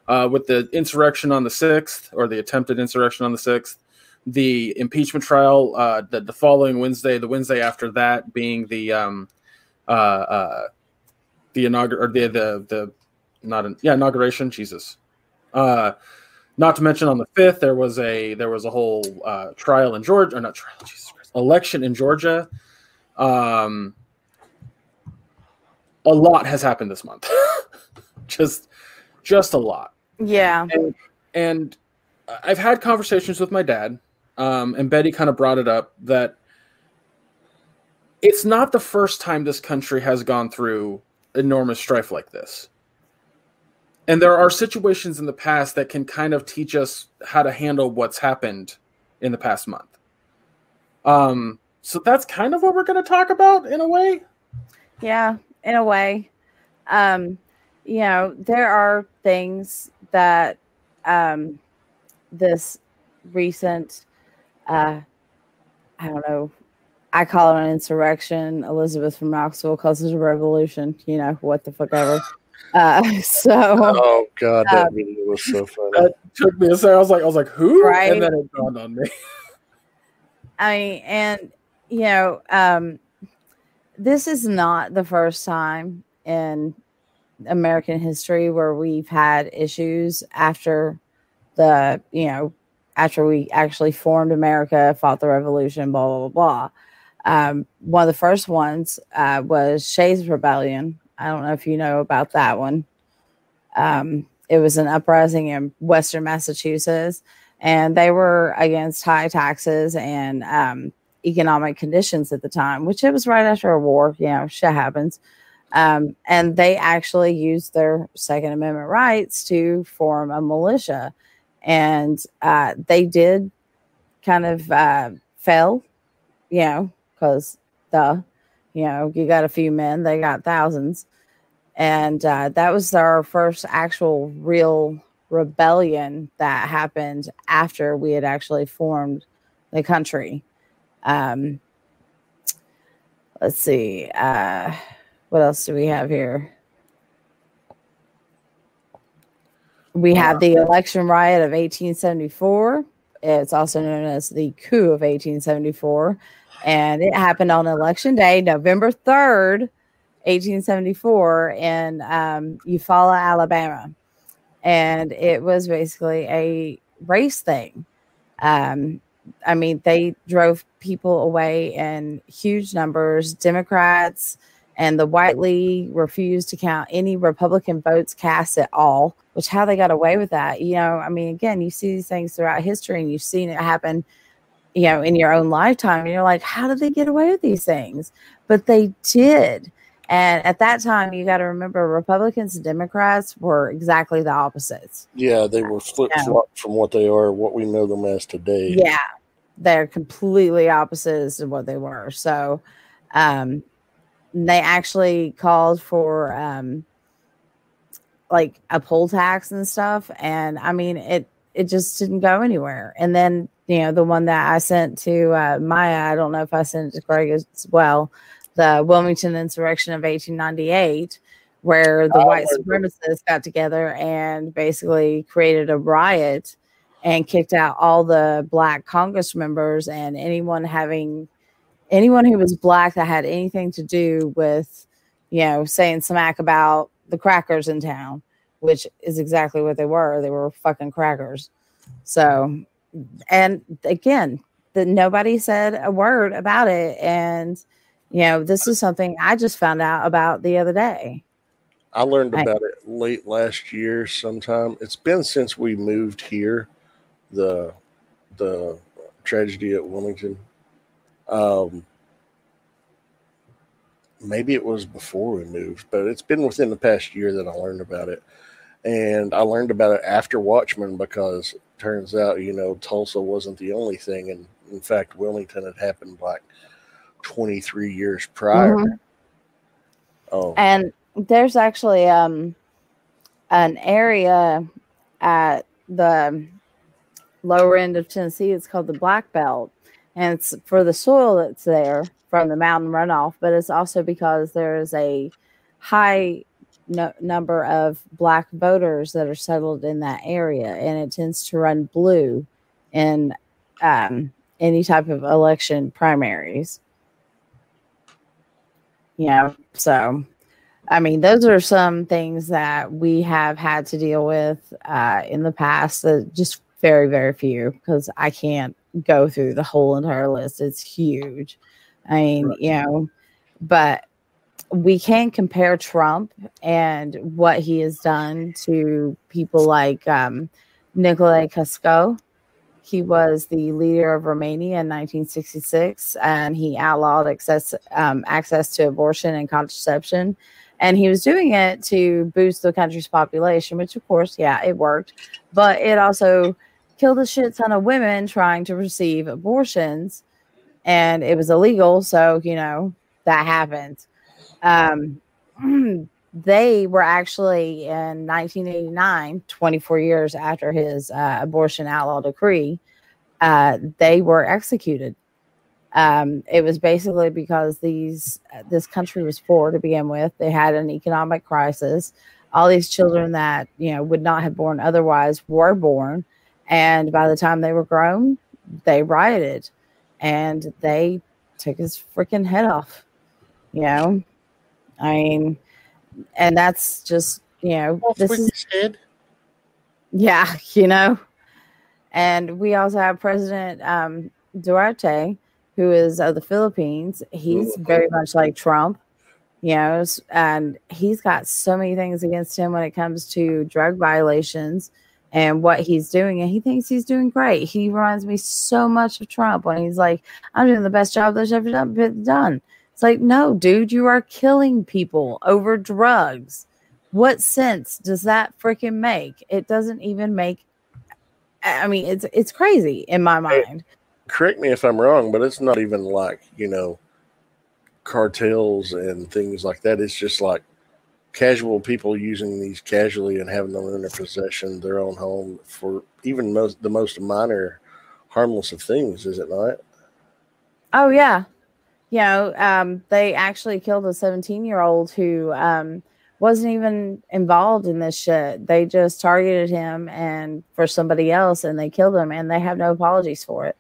uh, with the insurrection on the sixth, or the attempted insurrection on the sixth, the impeachment trial uh, the, the following Wednesday, the Wednesday after that being the um, uh, uh, the inaugur or the the the not an, yeah inauguration. Jesus. Uh, not to mention on the fifth, there was a there was a whole uh, trial in Georgia, or not trial, Jesus Christ, election in Georgia. Um, a lot has happened this month, (laughs) just just a lot. Yeah. And I've had conversations with my dad, um, and Betty kind of brought it up that it's not the first time this country has gone through enormous strife like this. And there are situations in the past that can kind of teach us how to handle what's happened in the past month. Um, so that's kind of what we're going to talk about in a way. Yeah, in a way. Um, you know, there are things that um this recent uh I don't know, I call it an insurrection. Elizabeth from Knoxville calls it a revolution, you know, what the fuck ever. (laughs) Uh so Oh God, that Um, video was so (laughs) funny. That took me a second. I was like, I was like, who? Right. And then it dawned on me. I mean, and you know, um, this is not the first time in American history where we've had issues after the, you know, after we actually formed America, fought the revolution, blah blah blah blah. Um, one of the first ones uh, was Shays Rebellion. I don't know if you know about that one. Um, it was an uprising in Western Massachusetts and they were against high taxes and um, economic conditions at the time, which it was right after a war. You know, shit happens. Um, and they actually used their Second Amendment rights to form a militia. And uh, they did kind of uh, fail, you know, because the, you know, you got a few men, they got thousands. And uh, that was our first actual real rebellion that happened after we had actually formed the country. Um, let's see. Uh, what else do we have here? We have the election riot of 1874. It's also known as the coup of 1874. And it happened on election day, November 3rd, 1874, in um, Eufaula, Alabama. And it was basically a race thing. Um, I mean, they drove people away in huge numbers, Democrats, and the White League refused to count any Republican votes cast at all, which how they got away with that. You know, I mean, again, you see these things throughout history and you've seen it happen, you know, in your own lifetime. And you're like, how did they get away with these things? But they did. And at that time, you got to remember Republicans and Democrats were exactly the opposites. Yeah, they were flip flop from what they are, what we know them as today. Yeah, they're completely opposites of what they were. So, um, they actually called for um like a poll tax and stuff and i mean it it just didn't go anywhere and then you know the one that i sent to uh, maya i don't know if i sent it to greg as well the wilmington insurrection of 1898 where the oh, white supremacists got together and basically created a riot and kicked out all the black congress members and anyone having anyone who was black that had anything to do with, you know, saying smack about the crackers in town, which is exactly what they were. They were fucking crackers. So, and again, that nobody said a word about it. And, you know, this is something I just found out about the other day. I learned about I, it late last year sometime. It's been since we moved here, the the tragedy at Wilmington um, maybe it was before we moved, but it's been within the past year that I learned about it. And I learned about it after Watchmen because it turns out, you know, Tulsa wasn't the only thing. And in fact, Wilmington had happened like 23 years prior. Mm-hmm. Oh. And there's actually um, an area at the lower end of Tennessee. It's called the Black Belt and it's for the soil that's there from the mountain runoff, but it's also because there's a high no, number of black voters that are settled in that area, and it tends to run blue in um, any type of election primaries. Yeah, so I mean, those are some things that we have had to deal with uh, in the past. That just very, very few because I can't go through the whole entire list. It's huge. I mean, right. you know, but we can compare Trump and what he has done to people like um, Ceausescu. He was the leader of Romania in 1966, and he outlawed access um, access to abortion and contraception. And he was doing it to boost the country's population, which, of course, yeah, it worked. But it also killed a shit ton of women trying to receive abortions, and it was illegal. So you know that happened. Um, (clears throat) they were actually in 1989, 24 years after his uh, abortion outlaw decree, uh, they were executed. Um, it was basically because these this country was poor to begin with. They had an economic crisis. All these children that you know would not have born otherwise were born, and by the time they were grown, they rioted and they took his freaking head off. You know, I mean, and that's just, you know, this is, head. yeah, (laughs) you know, and we also have President um, Duarte, who is of the Philippines. He's very much like Trump, you know, and he's got so many things against him when it comes to drug violations and what he's doing. And he thinks he's doing great. He reminds me so much of Trump when he's like, I'm doing the best job that's ever been done. It's like, no, dude, you are killing people over drugs. What sense does that freaking make? It doesn't even make. I mean, it's it's crazy in my mind. Correct me if I'm wrong, but it's not even like you know cartels and things like that. It's just like casual people using these casually and having them in their possession, their own home for even most the most minor harmless of things, is it not? Oh yeah, you know, um, they actually killed a 17 year old who um, wasn't even involved in this shit. They just targeted him and for somebody else, and they killed him, and they have no apologies for it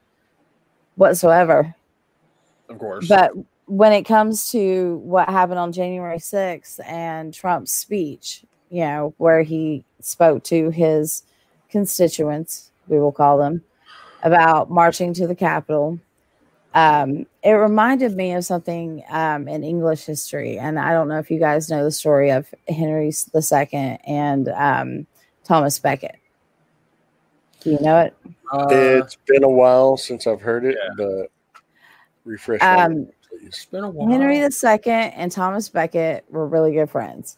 whatsoever. Of course. But when it comes to what happened on January 6th and Trump's speech, you know, where he spoke to his constituents, we will call them, about marching to the Capitol, um, it reminded me of something um, in English history. And I don't know if you guys know the story of Henry II and um, Thomas Becket. Do you know it? Uh, it's been a while since I've heard it, yeah. but refresh Um, memory, it's been a while. Henry II and Thomas Becket were really good friends.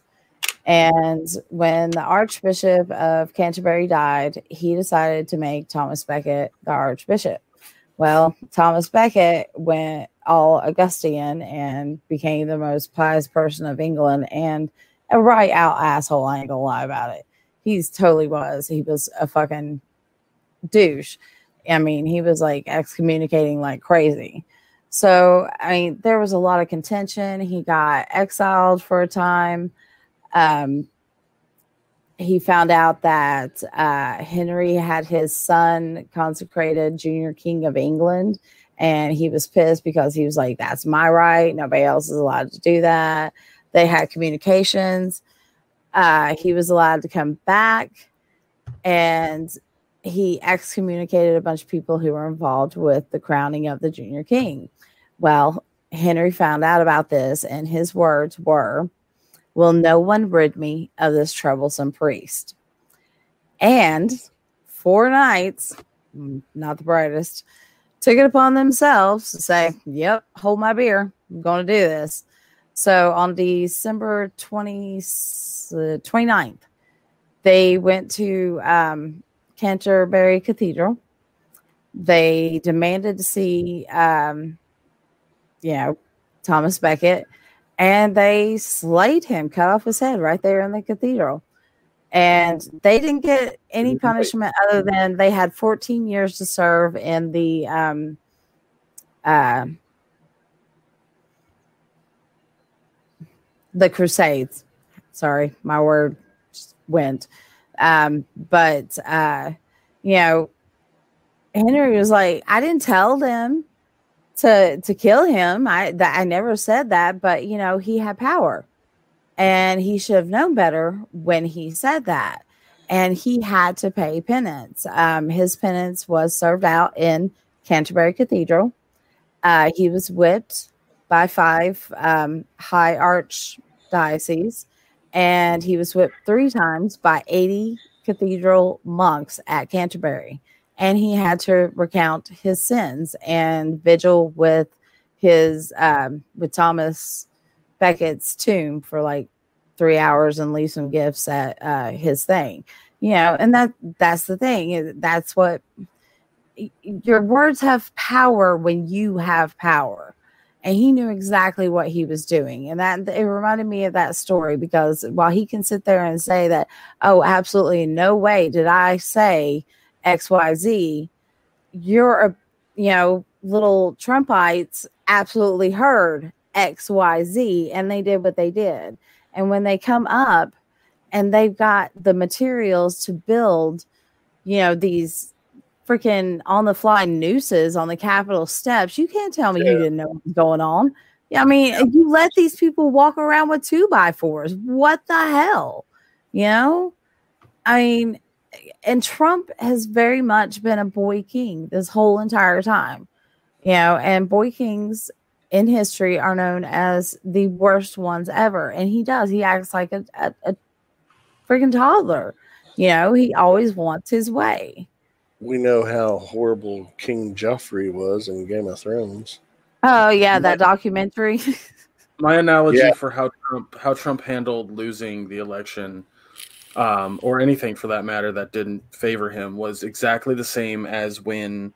And when the Archbishop of Canterbury died, he decided to make Thomas Becket the Archbishop. Well, Thomas Becket went all Augustinian and became the most pious person of England and a right out asshole. I ain't gonna lie about it. He's totally was. He was a fucking douche. I mean, he was like excommunicating like crazy. So, I mean, there was a lot of contention. He got exiled for a time. Um, he found out that uh, Henry had his son consecrated junior king of England, and he was pissed because he was like, "That's my right. Nobody else is allowed to do that." They had communications. Uh, he was allowed to come back, and he excommunicated a bunch of people who were involved with the crowning of the junior king. Well, Henry found out about this, and his words were, Will no one rid me of this troublesome priest? And four knights, mm, not the brightest, took it upon themselves to say, Yep, hold my beer. I'm going to do this. So on December 20, uh, 29th, they went to um, Canterbury Cathedral. They demanded to see, um, you know, Thomas Becket, and they slayed him, cut off his head right there in the cathedral. And they didn't get any punishment other than they had 14 years to serve in the um, uh, the Crusades. Sorry, my word went. Um, but uh, you know, Henry was like, I didn't tell them to to kill him. I that I never said that, but you know, he had power. And he should have known better when he said that. And he had to pay penance. Um, his penance was served out in Canterbury Cathedral. Uh, he was whipped by five um, high arch dioceses, and he was whipped three times by 80 cathedral monks at Canterbury. And he had to recount his sins and vigil with his um, with Thomas Becket's tomb for like three hours and leave some gifts at uh, his thing. You know, and that that's the thing. That's what your words have power when you have power and he knew exactly what he was doing and that it reminded me of that story because while he can sit there and say that oh absolutely no way did i say xyz you're a uh, you know little trumpites absolutely heard xyz and they did what they did and when they come up and they've got the materials to build you know these freaking on the fly nooses on the Capitol steps. You can't tell me you didn't know what was going on. Yeah, I mean, you let these people walk around with two by fours. What the hell? You know? I mean, and Trump has very much been a boy king this whole entire time. You know, and boy kings in history are known as the worst ones ever. And he does. He acts like a, a, a freaking toddler. You know, he always wants his way. We know how horrible King Joffrey was in Game of Thrones. Oh yeah, that documentary. (laughs) My analogy Yeah. for how Trump how Trump handled losing the election, um, or anything for that matter that didn't favor him, was exactly the same as when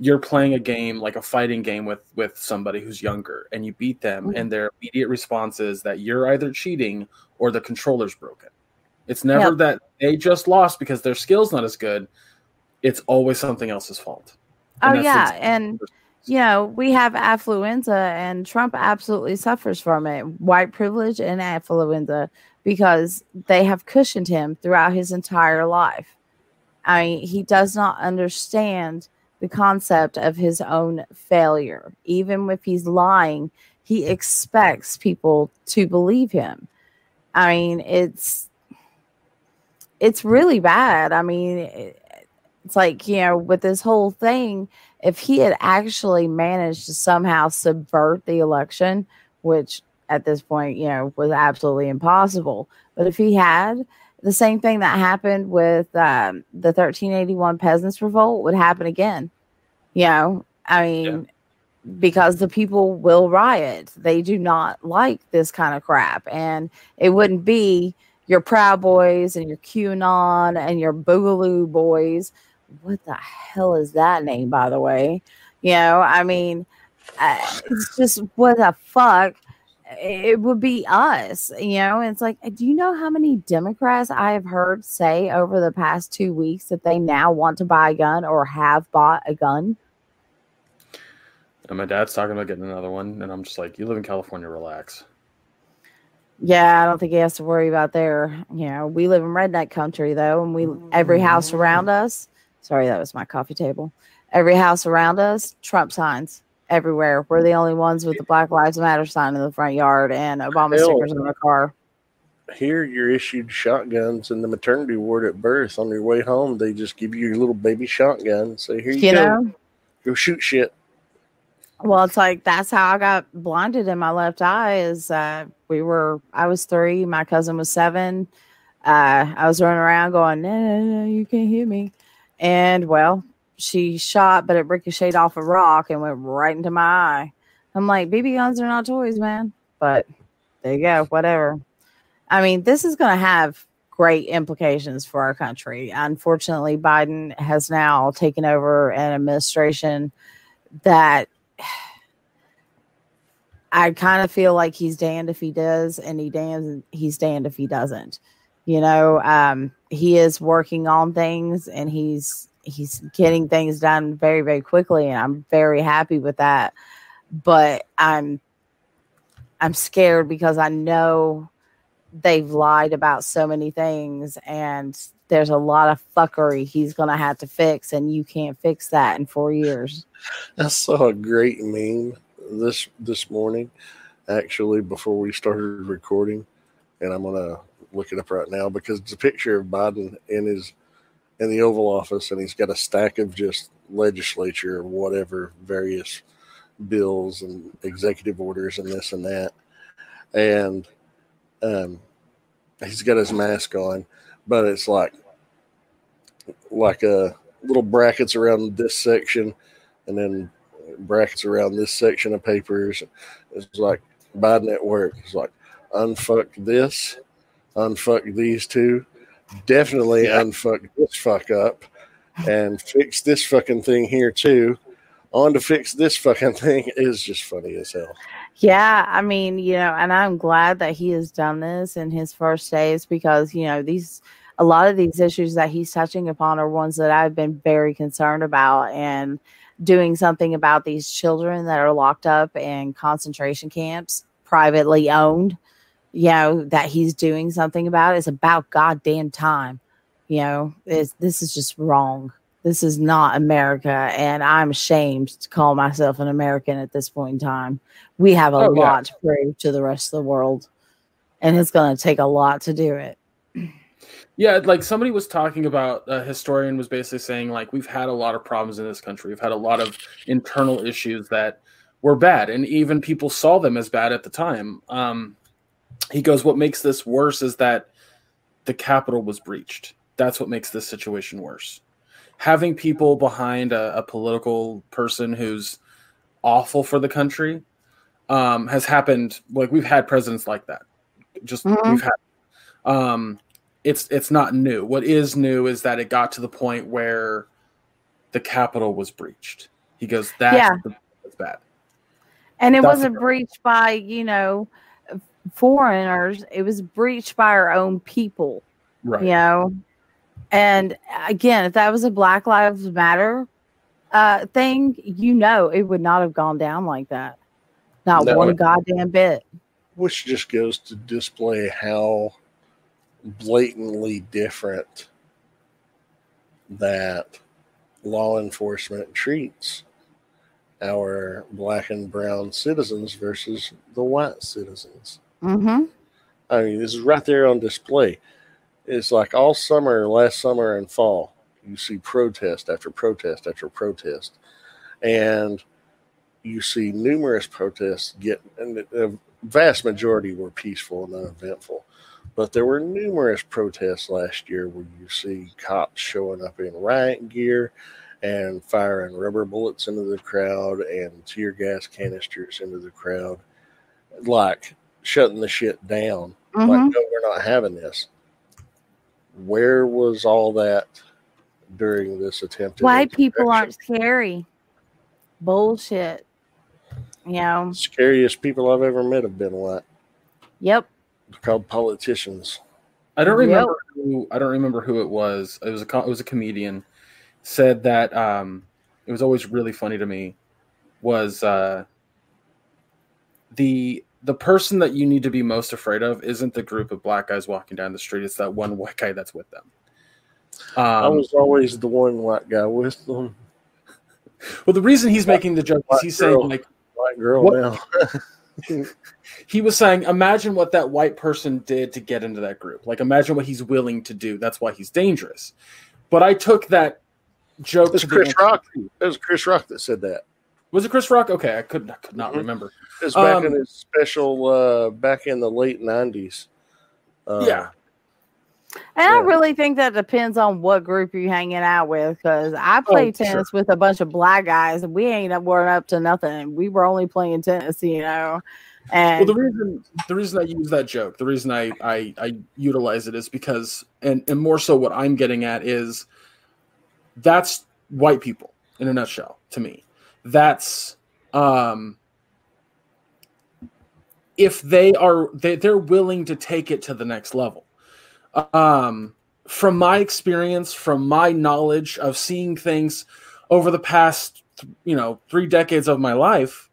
you're playing a game like a fighting game with with somebody who's younger, and you beat them, and their immediate response is that you're either cheating or the controller's broken. It's never Yep. that they just lost because their skill's not as good. It's always something else's fault. Oh yeah, and you know we have affluenza, and Trump absolutely suffers from it. White privilege and affluenza because they have cushioned him throughout his entire life. I mean, he does not understand the concept of his own failure. Even if he's lying, he expects people to believe him. I mean, it's it's really bad. I mean, it, it's like, you know, with this whole thing, if he had actually managed to somehow subvert the election, which at this point, you know, was absolutely impossible, but if he had, the same thing that happened with um, the 1381 Peasants Revolt would happen again. You know, I mean, because the people will riot. They do not like this kind of crap. And it wouldn't be your Proud Boys and your QAnon and your Boogaloo Boys. What the hell is that name, by the way? You know, I mean, uh, it's just what the fuck. It would be us, you know. It's like, uh, do you know how many Democrats I have heard say over the past two weeks that they now want to buy a gun or have bought a gun? And my dad's talking about getting another one, and I'm just like, you live in California, relax. Yeah, I don't think he has to worry about there. You know, we live in redneck country though, and we every house around mm. us. Sorry, that was my coffee table. Every house around us, Trump signs everywhere. We're the only ones with the Black Lives Matter sign in the front yard and Obama Hell. stickers on our car. Here, you're issued shotguns in the maternity ward at birth. On your way home, they just give you your little baby shotgun. and Say, here you, You go. know, Go shoot shit. Well, it's like that's how I got blinded in my left eye. Is uh, we were I was three, my cousin was seven. Uh, I was running around going, no, no, no, you can't hit me. And well, she shot, but it ricocheted off a rock and went right into my eye. I'm like, BB guns are not toys, man. But there you go, whatever. I mean, this is going to have great implications for our country. Unfortunately, Biden has now taken over an administration that (sighs) I kind of feel like he's damned if he does, and he damned he's damned if he doesn't. You know, um, he is working on things, and he's he's getting things done very very quickly, and I'm very happy with that. But I'm I'm scared because I know they've lied about so many things, and there's a lot of fuckery he's gonna have to fix, and you can't fix that in four years. (laughs) I saw a great meme this this morning, actually, before we started recording, and I'm gonna look it up right now because it's a picture of Biden in his in the Oval Office, and he's got a stack of just legislature whatever various bills and executive orders and this and that, and um, he's got his mask on, but it's like like a little brackets around this section, and then brackets around this section of papers. It's like Biden at work. It's like unfuck this, unfuck these two, definitely unfuck this fuck up, and fix this fucking thing here too. On to fix this fucking (laughs) thing is just funny as hell. Yeah, I mean, you know, and I'm glad that he has done this in his first days because, you know, these a lot of these issues that he's touching upon are ones that I've been very concerned about and doing something about these children that are locked up in concentration camps, privately owned, you know, that he's doing something about is about goddamn time. You know, it's, this is just wrong. This is not America, and I'm ashamed to call myself an American at this point in time. We have a Oh, yeah. lot to prove to the rest of the world, and it's going to take a lot to do it. Yeah, like somebody was talking about a historian was basically saying like we've had a lot of problems in this country. We've had a lot of internal issues that were bad, and even people saw them as bad at the time. Um, he goes, "What makes this worse is that the Capitol was breached. That's what makes this situation worse. Having people behind a, a political person who's awful for the country um, has happened. Like we've had presidents like that. Just Mhm. we've had. Um, it's it's not new. What is new is that it got to the point where the Capitol was breached. He goes, "That's, Yeah. the, that's bad." And it That's wasn't breached by, you know, foreigners. It was breached by our own people, Right. you know. And again, if that was a Black Lives Matter uh, thing, you know, it would not have gone down like that. Not No. one goddamn bit. which just goes to display how blatantly different that law enforcement treats our black and brown citizens versus the white citizens. Mm-hmm. I mean, this is right there on display. It's like all summer, last summer and fall, you see protest after protest after protest. And you see numerous protests get, and the vast majority were peaceful and uneventful. But there were numerous protests last year where you see cops showing up in riot gear and firing rubber bullets into the crowd and tear gas canisters into the crowd, like shutting the shit down like, Mm-hmm. no, we're not having this. Where was all that during this attempt? Why people aren't scary. Bullshit. You know. scariest people I've ever met have been what? Yep. They're called politicians. I don't Yep. remember who I don't remember who it was. It was a it was a comedian said that um, it was always really funny to me was uh, the the person that you need to be most afraid of isn't the group of black guys walking down the street. It's that one white guy that's with them. I Um, was always the one white guy with them. well, the reason he's making the joke is he's girl. saying like White girl What- now. (laughs) he was saying, imagine what that white person did to get into that group. Like, imagine what he's willing to do. That's why he's dangerous. But I took that joke. It's to Chris Rock. It was Chris Rock that said that. Was it Chris Rock? Okay, I could, I could not Mhm. remember. It was back Um, in his special uh, back in the late nineties. Uh, Yeah. And I really think that depends on what group you're hanging out with. Because I played Oh, sure. tennis with a bunch of black guys, and we ain't up, weren't up to nothing. We were only playing tennis, you know. Well, And the reason the reason I use that joke, the reason I I, I utilize it is because, and and more so, what I'm getting at is that's white people in a nutshell. To me, that's um if they are they, they're willing to take it to the next level. Um, from my experience, from my knowledge of seeing things over the past, you know, three decades of my life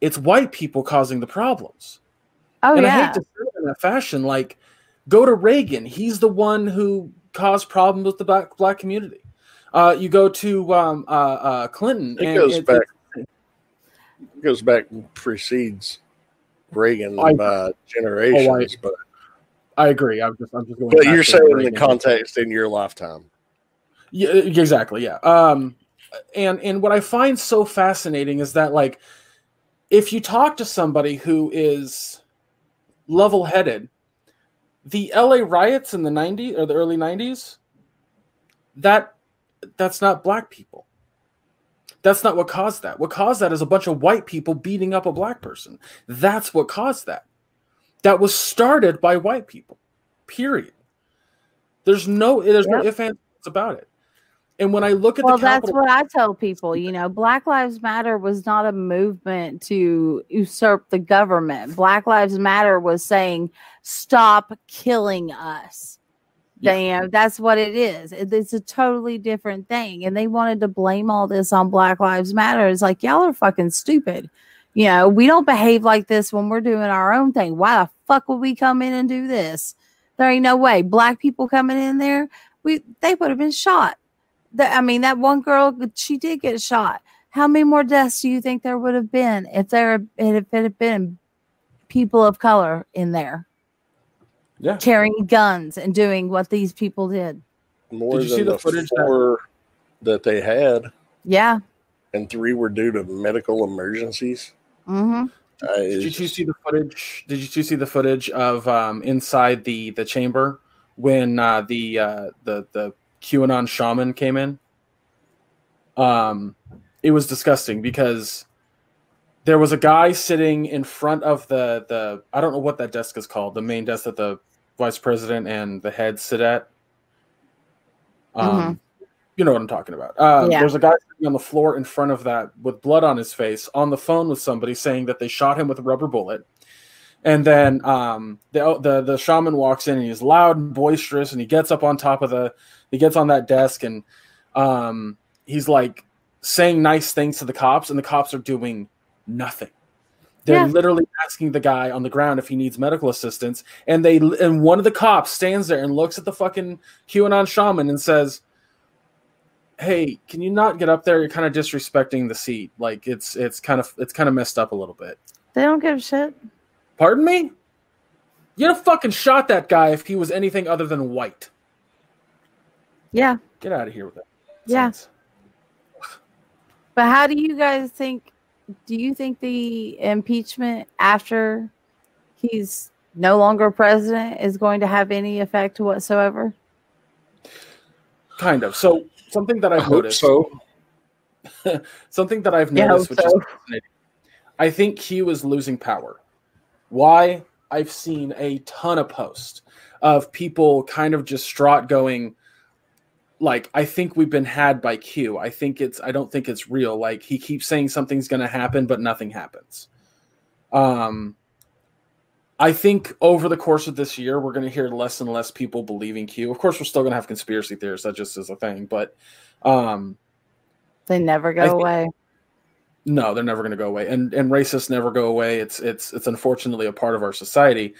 it's white people causing the problems. oh and I yeah, hate to say it in that fashion. Like, go to Reagan. He's the one who caused problems with the black black community. Uh, you go to um, uh, uh, Clinton. It and goes it- back. It goes back and precedes Reagan I- by generations, but I agree. I'm just, I'm just going. but you're saying the context in your lifetime. Yeah, exactly. Yeah. Um, and and what I find so fascinating is that like, if you talk to somebody who is level-headed, the LA riots in the '90s or the early '90s, that that's not black people. That's not what caused that. What caused that is a bunch of white people beating up a black person. That's what caused that. That was started by white people. Period. There's no there's no Yep. ifs ands about it. And when I look at well, the that's what I tell people. You know, Black Lives Matter was not a movement to usurp the government. Black Lives Matter was saying, "Stop killing us." Yeah. You know, that's what it is. It's a totally different thing. And they wanted to blame all this on Black Lives Matter. It's like y'all are fucking stupid. You know, we don't behave like this when we're doing our own thing. Why the fuck would we come in and do this? There ain't no way. Black people coming in there, we they would have been shot. That I mean, that one girl, she did get shot. How many more deaths do you think there would have been if there if it had been people of color in there yeah, carrying guns and doing what these people did? More Did you than see the the, footage that- four that... they had, Yeah. and three were due to medical emergencies. Mm-hmm. Uh, Did you two see the footage? Did you two see the footage of um, inside the the chamber when uh, the uh, the the QAnon shaman came in? Um, it was disgusting because there was a guy sitting in front of the the I don't know what that desk is called, the main desk that the vice president and the head sit at. Um, you know what I'm talking about. Um, Yeah. There's a guy sitting on the floor in front of that with blood on his face, on the phone with somebody saying that they shot him with a rubber bullet. And then um, the, the the shaman walks in and he's loud and boisterous, and he gets up on top of the he gets on that desk and um, he's like saying nice things to the cops, and the cops are doing nothing. They're Yeah. literally asking the guy on the ground if he needs medical assistance, and they and one of the cops stands there and looks at the fucking QAnon shaman and says, "Hey, can you not get up there? You're kind of disrespecting the seat. Like it's it's kind of it's kind of messed up a little bit." They don't give a shit. Pardon me? You'd have fucking shot that guy if he was anything other than white. Yeah. Get out of here with that. Yeah. nonsense. But how do you guys think? Do you think the impeachment after he's no longer president is going to have any effect whatsoever? Kind of. So something that I I've hope noticed. so. (laughs) something that I've noticed, hope which so. is fascinating. I think Q is losing power. Why? I've seen a ton of posts of people kind of just distraught going, like, I think we've been had by Q. I think it's I don't think it's real. Like he keeps saying something's gonna happen, but nothing happens. Um I think over the course of this year, we're going to hear less and less people believing Q. Of course, we're still going to have conspiracy theorists. That just is a thing. But um, They never go think- away. no, they're never going to go away, and and racists never go away. It's it's it's unfortunately a part of our society,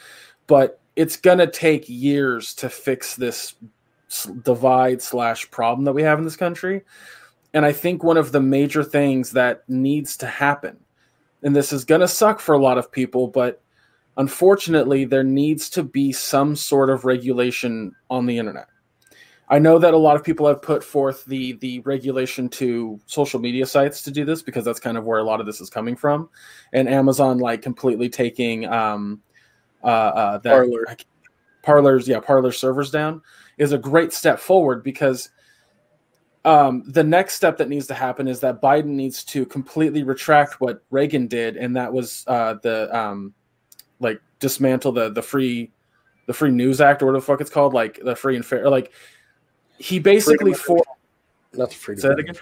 but it's going to take years to fix this divide slash problem that we have in this country. And I think one of the major things that needs to happen, and this is going to suck for a lot of people, but unfortunately, there needs to be some sort of regulation on the internet. I know that a lot of people have put forth the the regulation to social media sites to do this because that's kind of where a lot of this is coming from, and Amazon like completely taking um, uh, uh, that Parler. Parler's yeah Parler servers down is a great step forward because um, the next step that needs to happen is that Biden needs to completely retract what Reagan did, and that was uh, the um, like dismantle the the free the free news act or what the fuck it's called like the free and fair like he basically for Not the freedom. Say that again?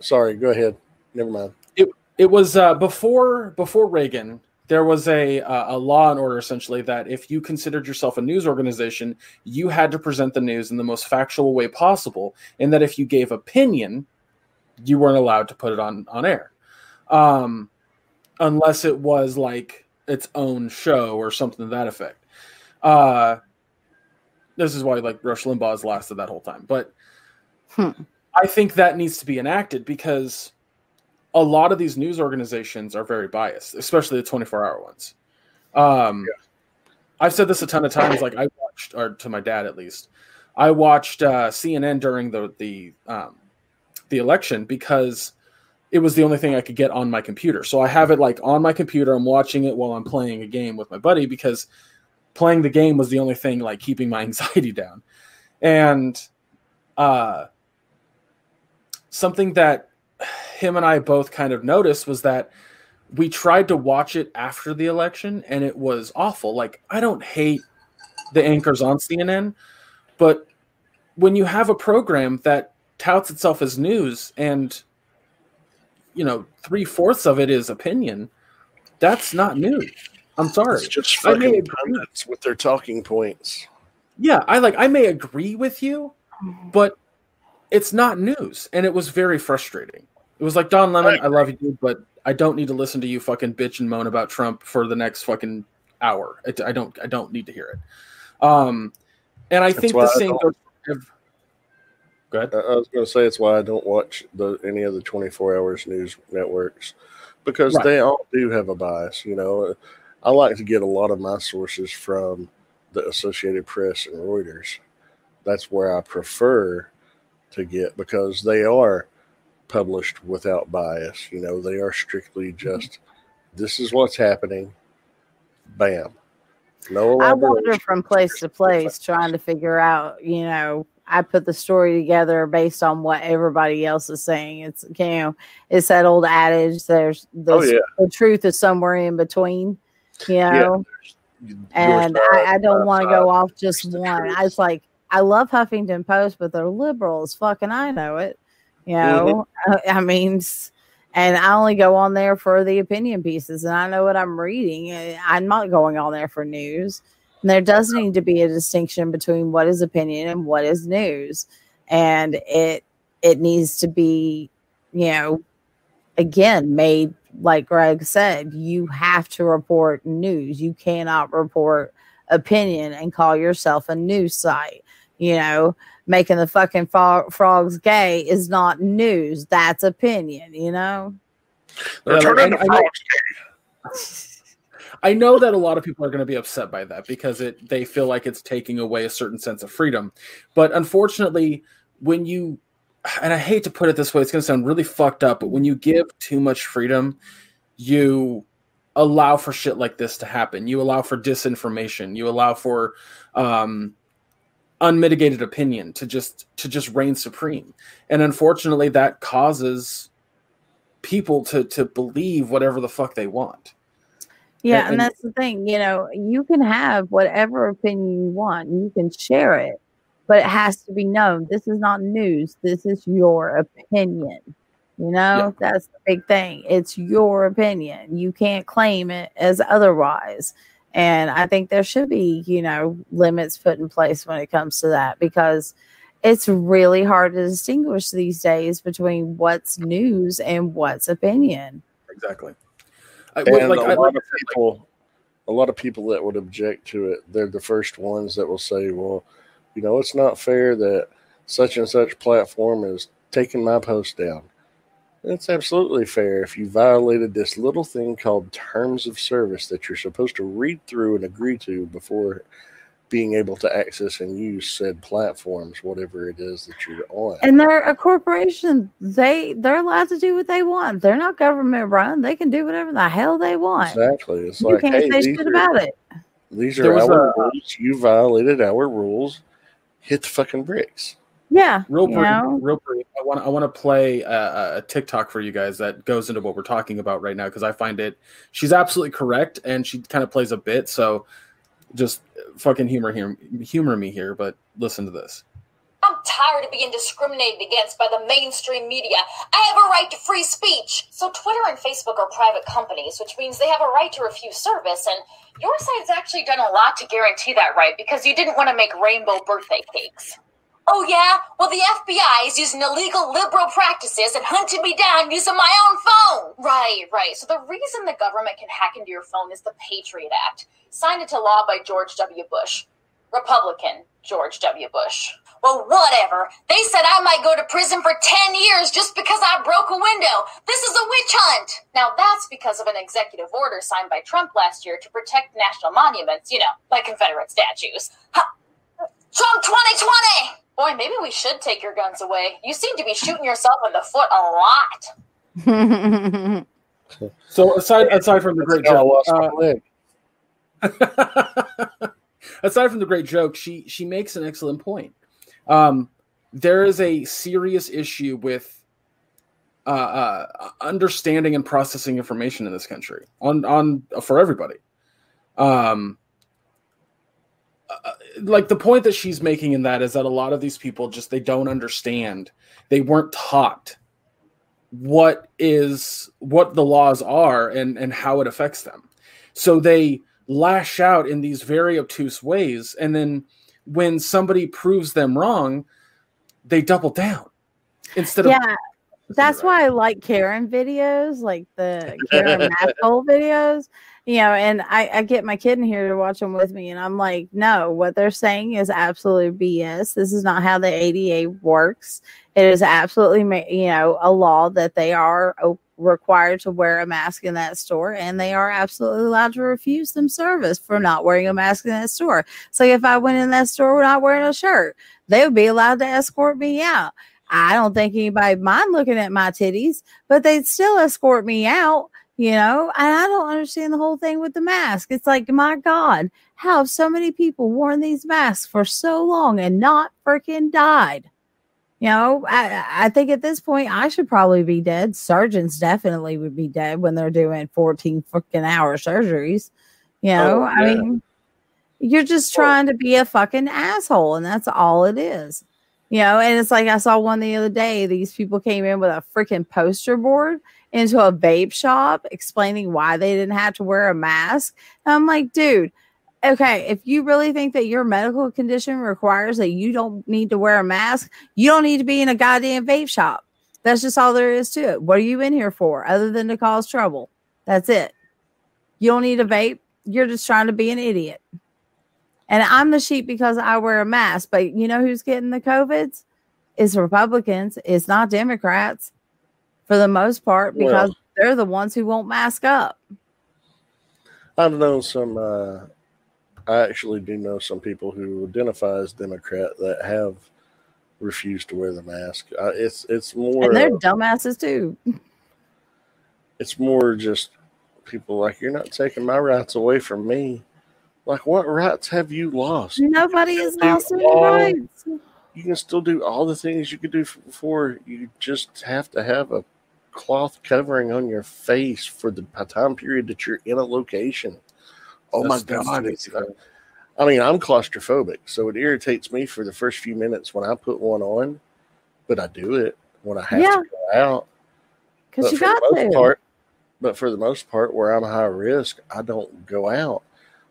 Sorry, go ahead. Never mind. it was uh, before before Reagan. There was a uh, a law and order essentially that if you considered yourself a news organization, you had to present the news in the most factual way possible, and that if you gave opinion, you weren't allowed to put it on on air, um, unless it was like its own show or something to that effect. Uh, this is why like Rush Limbaugh's lasted that whole time, but Hmm. I think that needs to be enacted because a lot of these news organizations are very biased, especially the 24 hour ones. Um, I've said this a ton of times. Like I watched, or to my dad at least, I watched uh, CNN during the the um, the election because it was the only thing I could get on my computer. So I have it like on my computer. I'm watching it while I'm playing a game with my buddy because playing the game was the only thing like keeping my (laughs) anxiety down. And uh, something that him and I both kind of noticed was that we tried to watch it after the election and it was awful. Like, I don't hate the anchors on CNN, but when you have a program that touts itself as news and, you know, three fourths of it is opinion, that's not news. I'm sorry. It's just fucking pundits with their talking points. Yeah, I like, I may agree with you, but it's not news. And it was very frustrating. It was like, Don Lemon, I love you, dude, but I don't need to listen to you fucking bitch and moan about Trump for the next fucking hour. I, I don't, I don't need to hear it. Um, and I That's think the I same don't- goes. If, go ahead. I I was going to say it's why I don't watch the any of the 24 hours news networks because Right. they all do have a bias. You know, I like to get a lot of my sources from the Associated Press and Reuters. That's where I prefer to get because they are published without bias. You know, they are strictly mm-hmm. just this is what's happening. Bam. No I wander from place to place trying to figure out, you know, I put the story together based on what everybody else is saying. It's you know, it's that old adage. There's, Oh, yeah. the truth is somewhere in between. You know, Your and I, I don't want to go off just one. I was like, I love Huffington Post, but they're liberals. Fucking, I know it. You know, Mm-hmm. (laughs) Uh, I mean, and I only go on there for the opinion pieces, and I know what I'm reading. Uh, I'm not going on there for news. And there does need to be a distinction between what is opinion and what is news, and it it needs to be, you know, again made like Greg said, you have to report news. You cannot report opinion and call yourself a news site. You know, making the fucking fro- frogs gay is not news. That's opinion, you know? They're Yeah, like, turning I- the I know- (laughs) I know that a lot of people are going to be upset by that because it they feel like it's taking away a certain sense of freedom. But unfortunately, when you and I hate to put it this way, it's going to sound really fucked up, but when you give too much freedom, you allow for shit like this to happen. You allow for disinformation. You allow for um, unmitigated opinion to just to just reign supreme. And unfortunately, that causes people to to believe whatever the fuck they want. Yeah, And- and, and- that's the thing. You know, you can have whatever opinion you want, you can share it, but it has to be known. This is not news. This is your opinion. You know, Yeah. that's the big thing. It's your opinion. You can't claim it as otherwise. And I think there should be, you know, limits put in place when it comes to that because it's really hard to distinguish these days between what's news and what's opinion. Exactly. I, And like, a I- lot like of people, a lot of people that would object to it, they're the first ones that will say, "Well, you know, it's not fair that such and such platform is taking my post down." It's absolutely fair if you violated this little thing called terms of service that you're supposed to read through and agree to before being able to access and use said platforms, whatever it is that you're on. and they're a corporation they they're allowed to do what they want they're not government run they can do whatever the hell they want Exactly. It's you like, can't hey, say these shit are, about it these are our a- uh, rules. You violated our rules. Hit the fucking bricks. Yeah real you brief, know real brief. I want I want to play a, a TikTok for you guys that goes into what we're talking about right now because I find it. She's absolutely correct, and she kind of plays a bit. So just fucking humor here, humor me here. But listen to this. I'm tired of being discriminated against by the mainstream media. I have a right to free speech. So Twitter and Facebook are private companies, which means they have a right to refuse service. And your side's actually done a lot to guarantee that right because you didn't want to make rainbow birthday cakes. Oh yeah? Well, the FBI is using illegal liberal practices and hunting me down using my own phone. Right, right. So the reason the government can hack into your phone is the Patriot Act, signed into law by George W. Bush. Republican George W. Bush. Well, whatever. They said I might go to prison for 10 years just because I broke a window. This is a witch hunt. Now, that's because of an executive order signed by Trump last year to protect national monuments, you know, like Confederate statues. Ha- Trump 2020! Boy, maybe we should take your guns away. You seem to be shooting yourself in the foot a lot. (laughs) So aside aside from the great That's how I joke, uh, (laughs) aside from the great joke, she she makes an excellent point. Um, there is a serious issue with uh, uh, understanding and processing information in this country on on for everybody. Um, uh, like the point that she's making in that is that a lot of these people just they don't understand. They weren't taught what is what the laws are and and how it affects them. So they lash out in these very obtuse ways and then when somebody proves them wrong, they double down instead of yeah that's why I like Karen videos, like the Karen (laughs) Maxwell videos. You know, and I, I get my kid in here to watch them with me, and I'm like, no, what they're saying is absolute BS. This is not how the ADA works. It is absolutely, you know, a law that they are required to wear a mask in that store, and they are absolutely allowed to refuse them service for not wearing a mask in that store. So if I went in that store not wearing a shirt, they would be allowed to escort me out. I don't think anybody mind looking at my titties, but they'd still escort me out You know, and I don't understand the whole thing with the mask. It's like, my God, how have so many people worn these masks for so long and not freaking died? You know, I, I think at this point I should probably be dead. Surgeons definitely would be dead when they're doing 14 fucking hour surgeries. You know, Oh, I mean, you're just trying to be a fucking asshole, and that's all it is. You know, and it's like I saw one the other day. These people came in with a freaking poster board into a vape shop explaining why they didn't have to wear a mask. And I'm like, dude, okay, if you really think that your medical condition requires that you don't need to wear a mask, you don't need to be in a goddamn vape shop. That's just all there is to it. What are you in here for other than to cause trouble? That's it. You don't need a vape. You're just trying to be an idiot. And I'm the sheep because I wear a mask. But you know who's getting the COVIDs? It's Republicans. It's not Democrats for the most part because Well- they're the ones who won't mask up. I've known some. Uh, I actually do know some people who identify as Democrat that have refused to wear the mask. Uh, it's it's more And they're uh, dumbasses too. it's more just people like you're not taking my rights away from me. Like what rights have you lost? Nobody is They lost any rights. You can still do all the things you could do before. You just have to have a cloth covering on your face for the time period that you're in a location. Oh That's- my god! the It's, basic- I mean, I'm claustrophobic, so it irritates me for the first few minutes when I put one on, but I do it when I have Yeah. to go out. Because But you for got the most to. part, but for the most part, where I'm high risk, I don't go out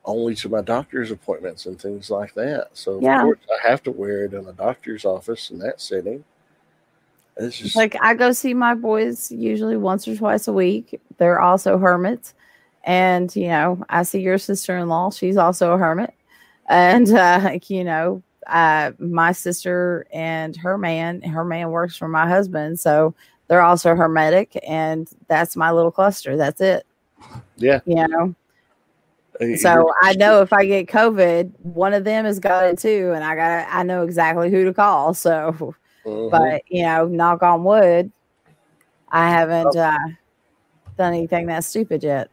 only to my doctor's appointments and things like that. So Yeah. of course, I have to wear it in a doctor's office in that setting. It's just like I go see my boys usually once or twice a week. They're also hermits. And, you know, I see your sister in law. She's also a hermit. And, (laughs) uh, you know, uh, my sister and her man, her man works for my husband. So they're also hermetic. And that's my little cluster. That's it. yeah. You know, uh, so I know if I get COVID, one of them has got it too. And I got, I know exactly who to call. So, Mhm. but you know, knock on wood, I haven't Oh. uh, done anything that stupid yet.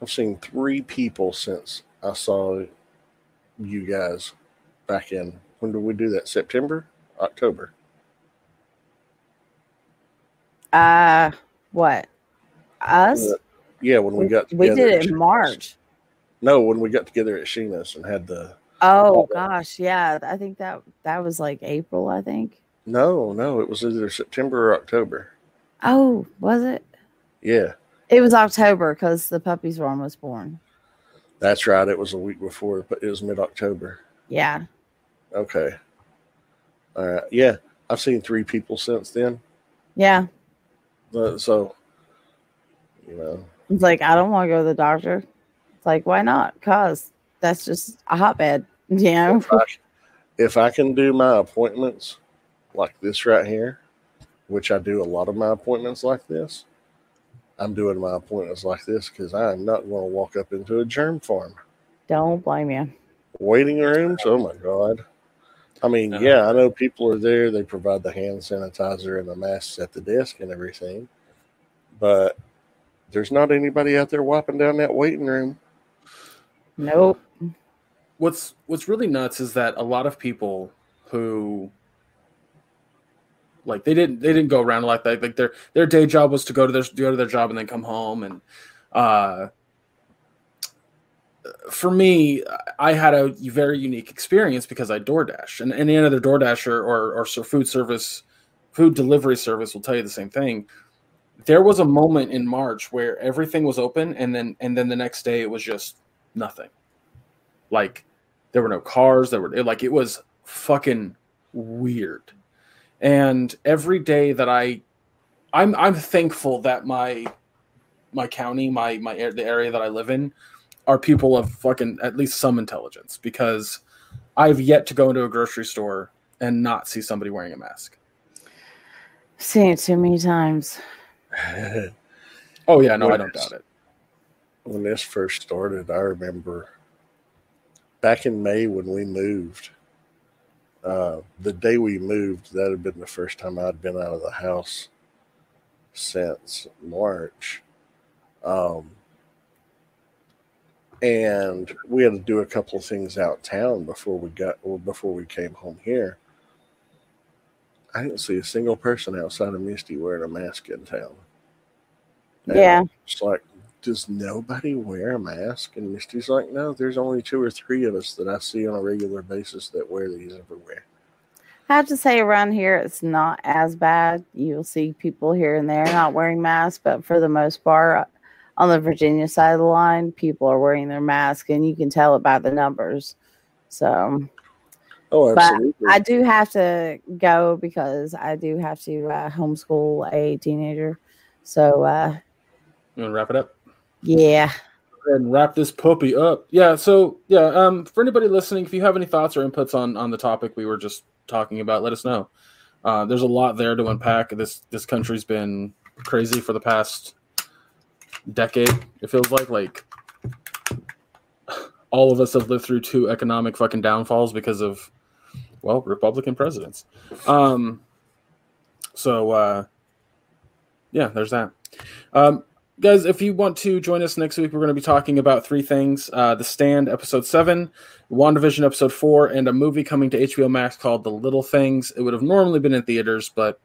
I've seen three people since I saw you guys back in when did we do that? September, October. Uh, what? Us? Yeah, when we got We did it in March. No, when we got together at Sheena's and had the Oh gosh, yeah. I think that that was like April. I think. No, no, it was either September or October. Oh, was it? Yeah, It was October because the puppies were almost born. that's right. It was a week before, but it was mid October. Yeah. Okay. All right. Yeah, I've seen three people since then. Yeah. Uh, so, you know, It's like I don't want to go to the doctor. It's like why not? Cause that's just a hotbed. (laughs) You know. if I, if I can do my appointments like this right here, which I do a lot of my appointments like this, I'm doing my appointments like this because I am not going to walk up into a germ farm. Don't blame you. Waiting rooms, oh my God. I mean, Uh-huh. yeah, I know people are there. They provide the hand sanitizer and the masks at the desk and everything, but there's not anybody out there wiping down that waiting room. Nope. what's what's really nuts is that a lot of people who like they didn't they didn't go around like that. Like their their day job was to go to their go to their job and then come home. And uh for me i had a very unique experience because i DoorDash. And any other DoorDasher or or food service food delivery service will tell you the same thing. There was a moment in march where everything was open and then and then the next day it was just nothing. Like there were no cars there were like it was fucking weird and every day that i i'm i'm thankful that my my county my my ar- the area that i live in are people of fucking at least some intelligence because i've yet to go into a grocery store and not see somebody wearing a mask Seen it too many times. (laughs) oh yeah no i don't doubt it when this first started, I remember back in May when we moved. Uh, the day we moved, that had been the first time I'd been out of the house since March. Um, and we had to do a couple of things out town before we got or before we came home here. I didn't see a single person outside of Misty wearing a mask in town. And Yeah. It's like, does nobody wear a mask? And Misty's like, no, there's only two or three of us that I see on a regular basis that wear these everywhere. I have to say, around here, it's not as bad. You'll see people here and there not wearing masks, but for the most part, on the Virginia side of the line, people are wearing their mask, and you can tell it by the numbers. So, Oh, But absolutely. I do have to go because I do have to uh, homeschool a teenager. So, uh, You want to wrap it up? Yeah. And wrap this puppy up. Yeah. So yeah. Um, for anybody listening, if you have any thoughts or inputs on on the topic we were just talking about, let us know. Uh, there's a lot there to unpack. This this country's been crazy for the past decade. It feels like like all of us have lived through two economic fucking downfalls because of well Republican presidents. Um, so uh, yeah, there's that. Um, guys, if you want to join us next week, we're going to be talking about three things: uh, The Stand, episode seven, WandaVision, episode four, and a movie coming to HBO Max called The Little Things. It would have normally been in theaters, but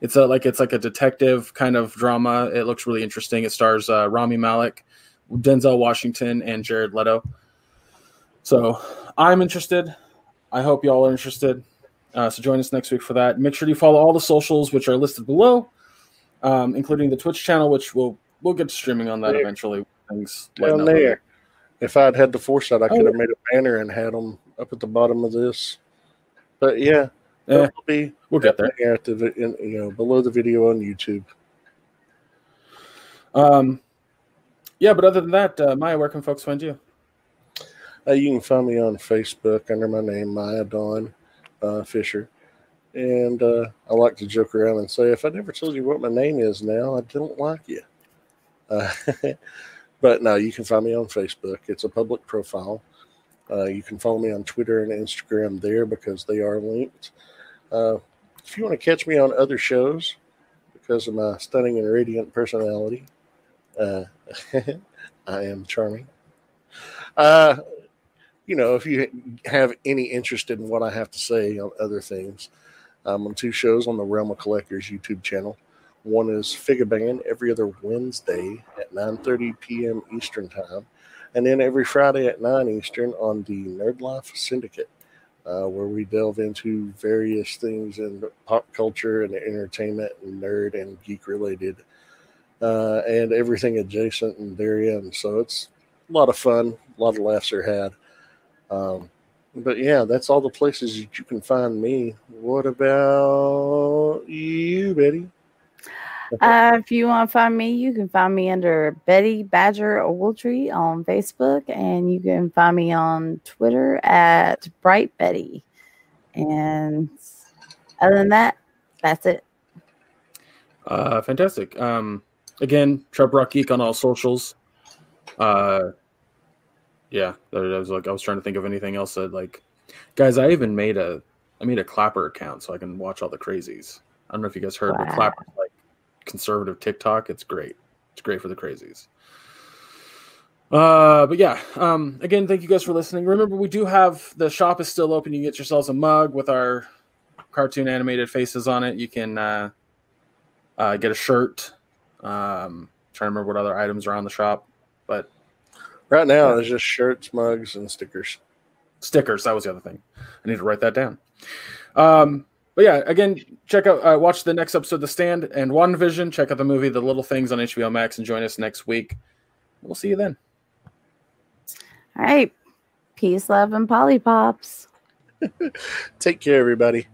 it's a like it's like a detective kind of drama. It looks really interesting. It stars uh, Rami Malek, Denzel Washington, and Jared Leto. So I'm interested. I hope y'all are interested. Uh, so join us next week for that. Make sure you follow all the socials, which are listed below, um, including the Twitch channel, which we'll we'll get streaming on that eventually. Things down there. If I'd had the foresight, I Oh, could have yeah. made a banner and had them up at the bottom of this. But yeah. Eh, they'll be we'll get there. here at the in, you know below the video on YouTube. Um, yeah, but other than that, uh, Maya, where can folks find you? Uh, you can find me on Facebook under my name Maya Dawn uh, Fisher, and uh, I like to joke around and say, if I never told you what my name is now, I don't like you. Uh, (laughs) but no, you can find me on Facebook. It's a public profile. Uh, you can follow me on Twitter and Instagram there because they are linked. Uh, if you want to catch me on other shows because of my stunning and radiant personality, uh, (laughs) I am charming. Uh, you know, if you have any interest in what I have to say on other things, I'm on two shows on the Realm of Collectors YouTube channel. One is Figure every other Wednesday at 9:30 p.m. Eastern Time, and then every Friday at 9 Eastern on the Nerd Life Syndicate, uh, where we delve into various things in pop culture and entertainment and nerd and geek related, uh, and everything adjacent and therein. So it's a lot of fun, a lot of laughs are had. Um, but yeah, that's all the places that you can find me. What about you, Betty? (laughs) Uh, if you want to find me, you can find me under Betty Badger Ogletree on Facebook, and you can find me on Twitter at Bright Betty. And other than that, that's it. Uh, fantastic. Um, again, Trub Rock Geek on all socials. Uh, yeah, I was like, I was trying to think of anything else that like, guys. I even made a, I made a Clapper account so I can watch all the crazies. I don't know if you guys heard, but Wow. Clapper's like conservative TikTok. It's great. It's great for the crazies. Uh, but yeah, um, again, thank you guys for listening. Remember, we do have the shop is still open. You can get yourselves a mug with our cartoon animated faces on it. You can uh, uh, get a shirt. Um, trying to remember what other items are on the shop, but Right now, there's just shirts, mugs, and stickers. stickers. That was the other thing. I need to write that down. Um, but yeah, again, check out, uh, watch the next episode of The Stand and WandaVision. Check out the movie The Little Things on HBO Max and join us next week. We'll see you then. All right. Peace, love, and polypops. (laughs) Take care, everybody.